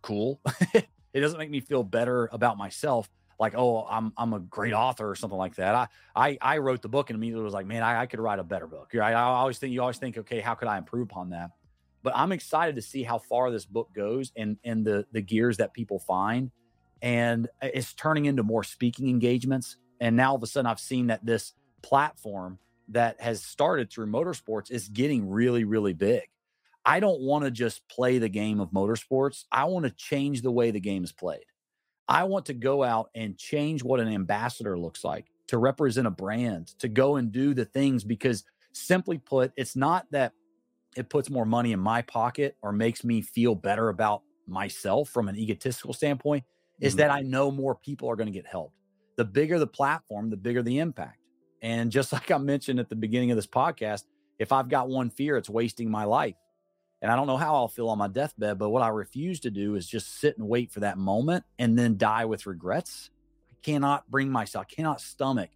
S1: cool. it doesn't make me feel better about myself like oh i'm i'm a great author or something like that i i, I wrote the book and immediately was like man I, I could write a better book i always think you always think okay how could i improve upon that but i'm excited to see how far this book goes and and the the gears that people find and it's turning into more speaking engagements and now all of a sudden i've seen that this platform that has started through motorsports is getting really really big I don't want to just play the game of motorsports. I want to change the way the game is played. I want to go out and change what an ambassador looks like to represent a brand, to go and do the things because simply put, it's not that it puts more money in my pocket or makes me feel better about myself from an egotistical standpoint, mm-hmm. is that I know more people are going to get helped. The bigger the platform, the bigger the impact. And just like I mentioned at the beginning of this podcast, if I've got one fear, it's wasting my life. And I don't know how I'll feel on my deathbed, but what I refuse to do is just sit and wait for that moment and then die with regrets. I cannot bring myself, I cannot stomach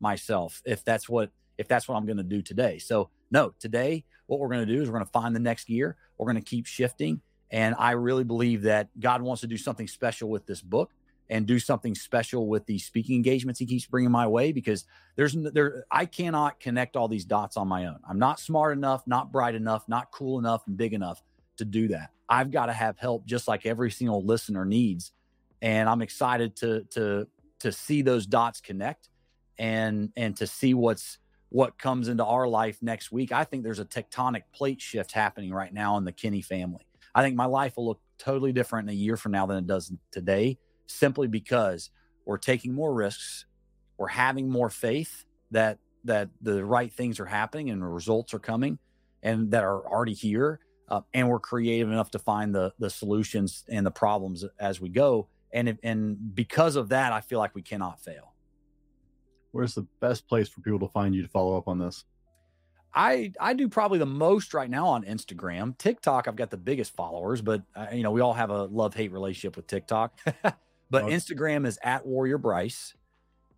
S1: myself if that's what if that's what I'm going to do today. So no, today what we're going to do is we're going to find the next gear. We're going to keep shifting, and I really believe that God wants to do something special with this book and do something special with these speaking engagements he keeps bringing my way because there's there I cannot connect all these dots on my own. I'm not smart enough, not bright enough, not cool enough and big enough to do that. I've got to have help just like every single listener needs and I'm excited to to to see those dots connect and and to see what's what comes into our life next week. I think there's a tectonic plate shift happening right now in the Kenny family. I think my life will look totally different in a year from now than it does today simply because we're taking more risks, we're having more faith that that the right things are happening and the results are coming and that are already here uh, and we're creative enough to find the the solutions and the problems as we go. And if, and because of that i feel like we cannot fail.
S2: Where's the best place for people to find you to follow up on this
S1: I I do probably the most right now on Instagram. TikTok, I've got the biggest followers, but uh, you know we all have a love hate relationship with TikTok. But. Instagram is at Warrior Bryce,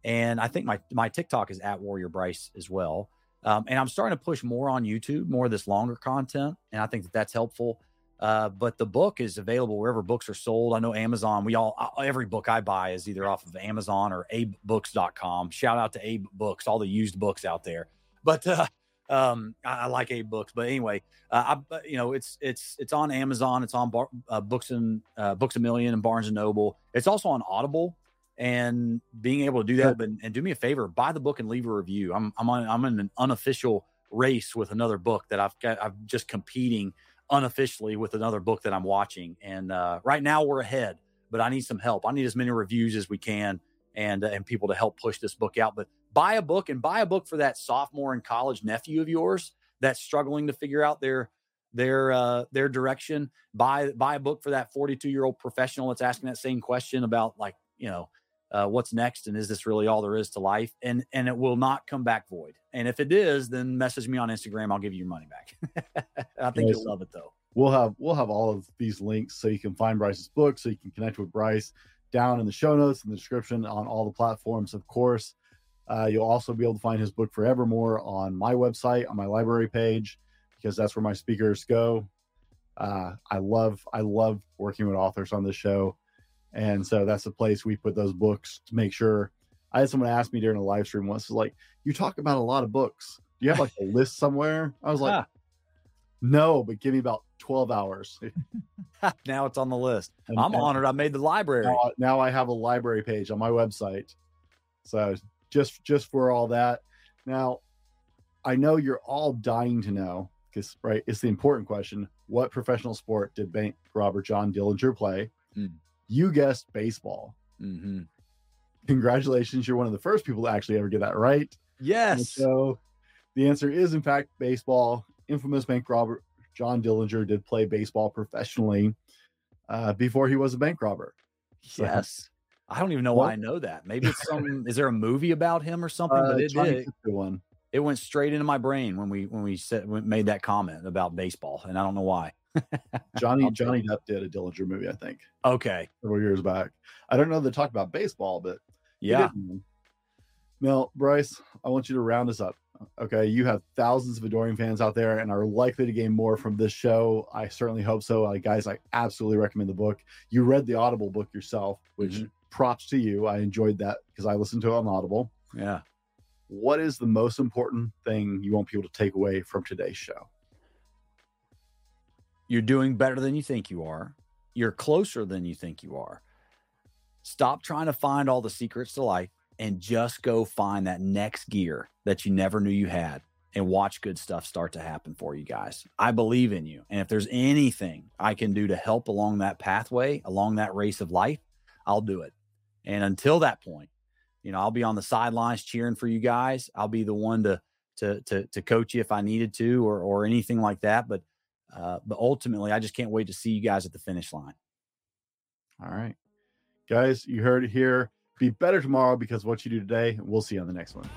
S1: and I think my my TikTok is at Warrior Bryce as well. Um, and I'm starting to push more on YouTube, more of this longer content, and I think that that's helpful. Uh, but the book is available wherever books are sold. I know Amazon. We all uh, every book I buy is either off of Amazon or abebooks.com. Shout out to Abe Books, all the used books out there. But uh, um, I, I, like Abe Books, but anyway, uh, I, you know, it's it's it's on Amazon, it's on bar, uh, Books and uh, Books a Million and Barnes and Noble. It's also on Audible, and being able to do that, but and do me a favor, buy the book and leave a review. I'm I'm on I'm in an unofficial race with another book that I've got. I'm just competing unofficially with another book that I'm watching, and uh, right now we're ahead. But I need some help. I need as many reviews as we can, and uh, and people to help push this book out. But buy a book and buy a book for that sophomore in college nephew of yours that's struggling to figure out their their uh, their direction. Buy buy a book for that 42 year old professional that's asking that same question about like you know uh, what's next and is this really all there is to life and and it will not come back void. And if it is, then message me on Instagram. I'll give you your money back. I think you'll love it though.
S2: We'll have we'll have all of these links so you can find Bryce's book, so you can connect with Bryce down in the show notes in the description on all the platforms, of course. Uh, you'll also be able to find his book Forevermore on my website, on my library page, because that's where my speakers go. Uh, I love I love working with authors on this show, and so that's the place we put those books to make sure. I had someone ask me during a live stream once, like, "You talk about a lot of books. Do you have like a list somewhere?" I was like, "No, but give me about twelve hours."
S1: now it's on the list.
S2: And-
S1: I'm
S2: and
S1: honored. I made the library.
S2: Now, now I have a library page on my website. So just just for all that. Now, I know you're all dying to know because right, it's the important question: What professional sport did bank Robert John Dillinger play?
S1: Mm.
S2: You guessed baseball.
S1: hmm
S2: Congratulations, you're one of the first people to actually ever get that right. And
S1: Yes.
S2: so the answer is, in fact, baseball. Infamous bank Robert John Dillinger did play baseball professionally uh, before he was a bank robber. So-
S1: Yes. I don't even know
S2: Well-
S1: why I know that. Maybe it's some. is there a movie about him or something?
S2: Uh,
S1: but it
S2: Johnny
S1: did.
S2: one.
S1: It went straight into my brain when we when we said when made that comment about baseball, and I don't know why.
S2: Johnny Johnny Depp did a Dillinger movie, I think,
S1: Okay.
S2: several years back. I don't know they talk about baseball, but
S1: Yeah.
S2: Now, Bryce, I want you to round us up. Okay, you have thousands of adoring fans out there and are likely to gain more from this show. I certainly hope so. Uh, guys, I absolutely recommend the book. You read the Audible book yourself, which
S1: Mhm.
S2: Props to you. I enjoyed that because I listened to it on Audible.
S1: Yeah.
S2: What is the most important thing you want people to take away from today's show?
S1: You're doing better than you think you are. You're closer than you think you are. Stop trying to find all the secrets to life and just go find that next gear that you never knew you had and watch good stuff start to happen for you guys. I believe in you. And if there's anything I can do to help along that pathway, along that race of life, I'll do it. And until that point, you know, I'll be on the sidelines cheering for you guys. I'll be the one to to to to coach you if I needed to or or anything like that, but uh, but ultimately, I just can't wait to see you guys at the finish line.
S2: All right. Guys, you heard it here. Be better tomorrow because what you do today. We'll see you on the next one.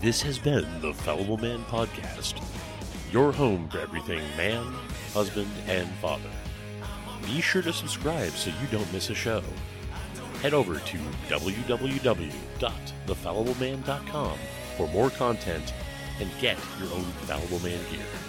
S5: This has been the Fallible Man Podcast, your home for everything man, husband, and father. Be sure to subscribe so you don't miss a show. Head over to www.thefallibleman.com for more content and get your own Fallible Man gear.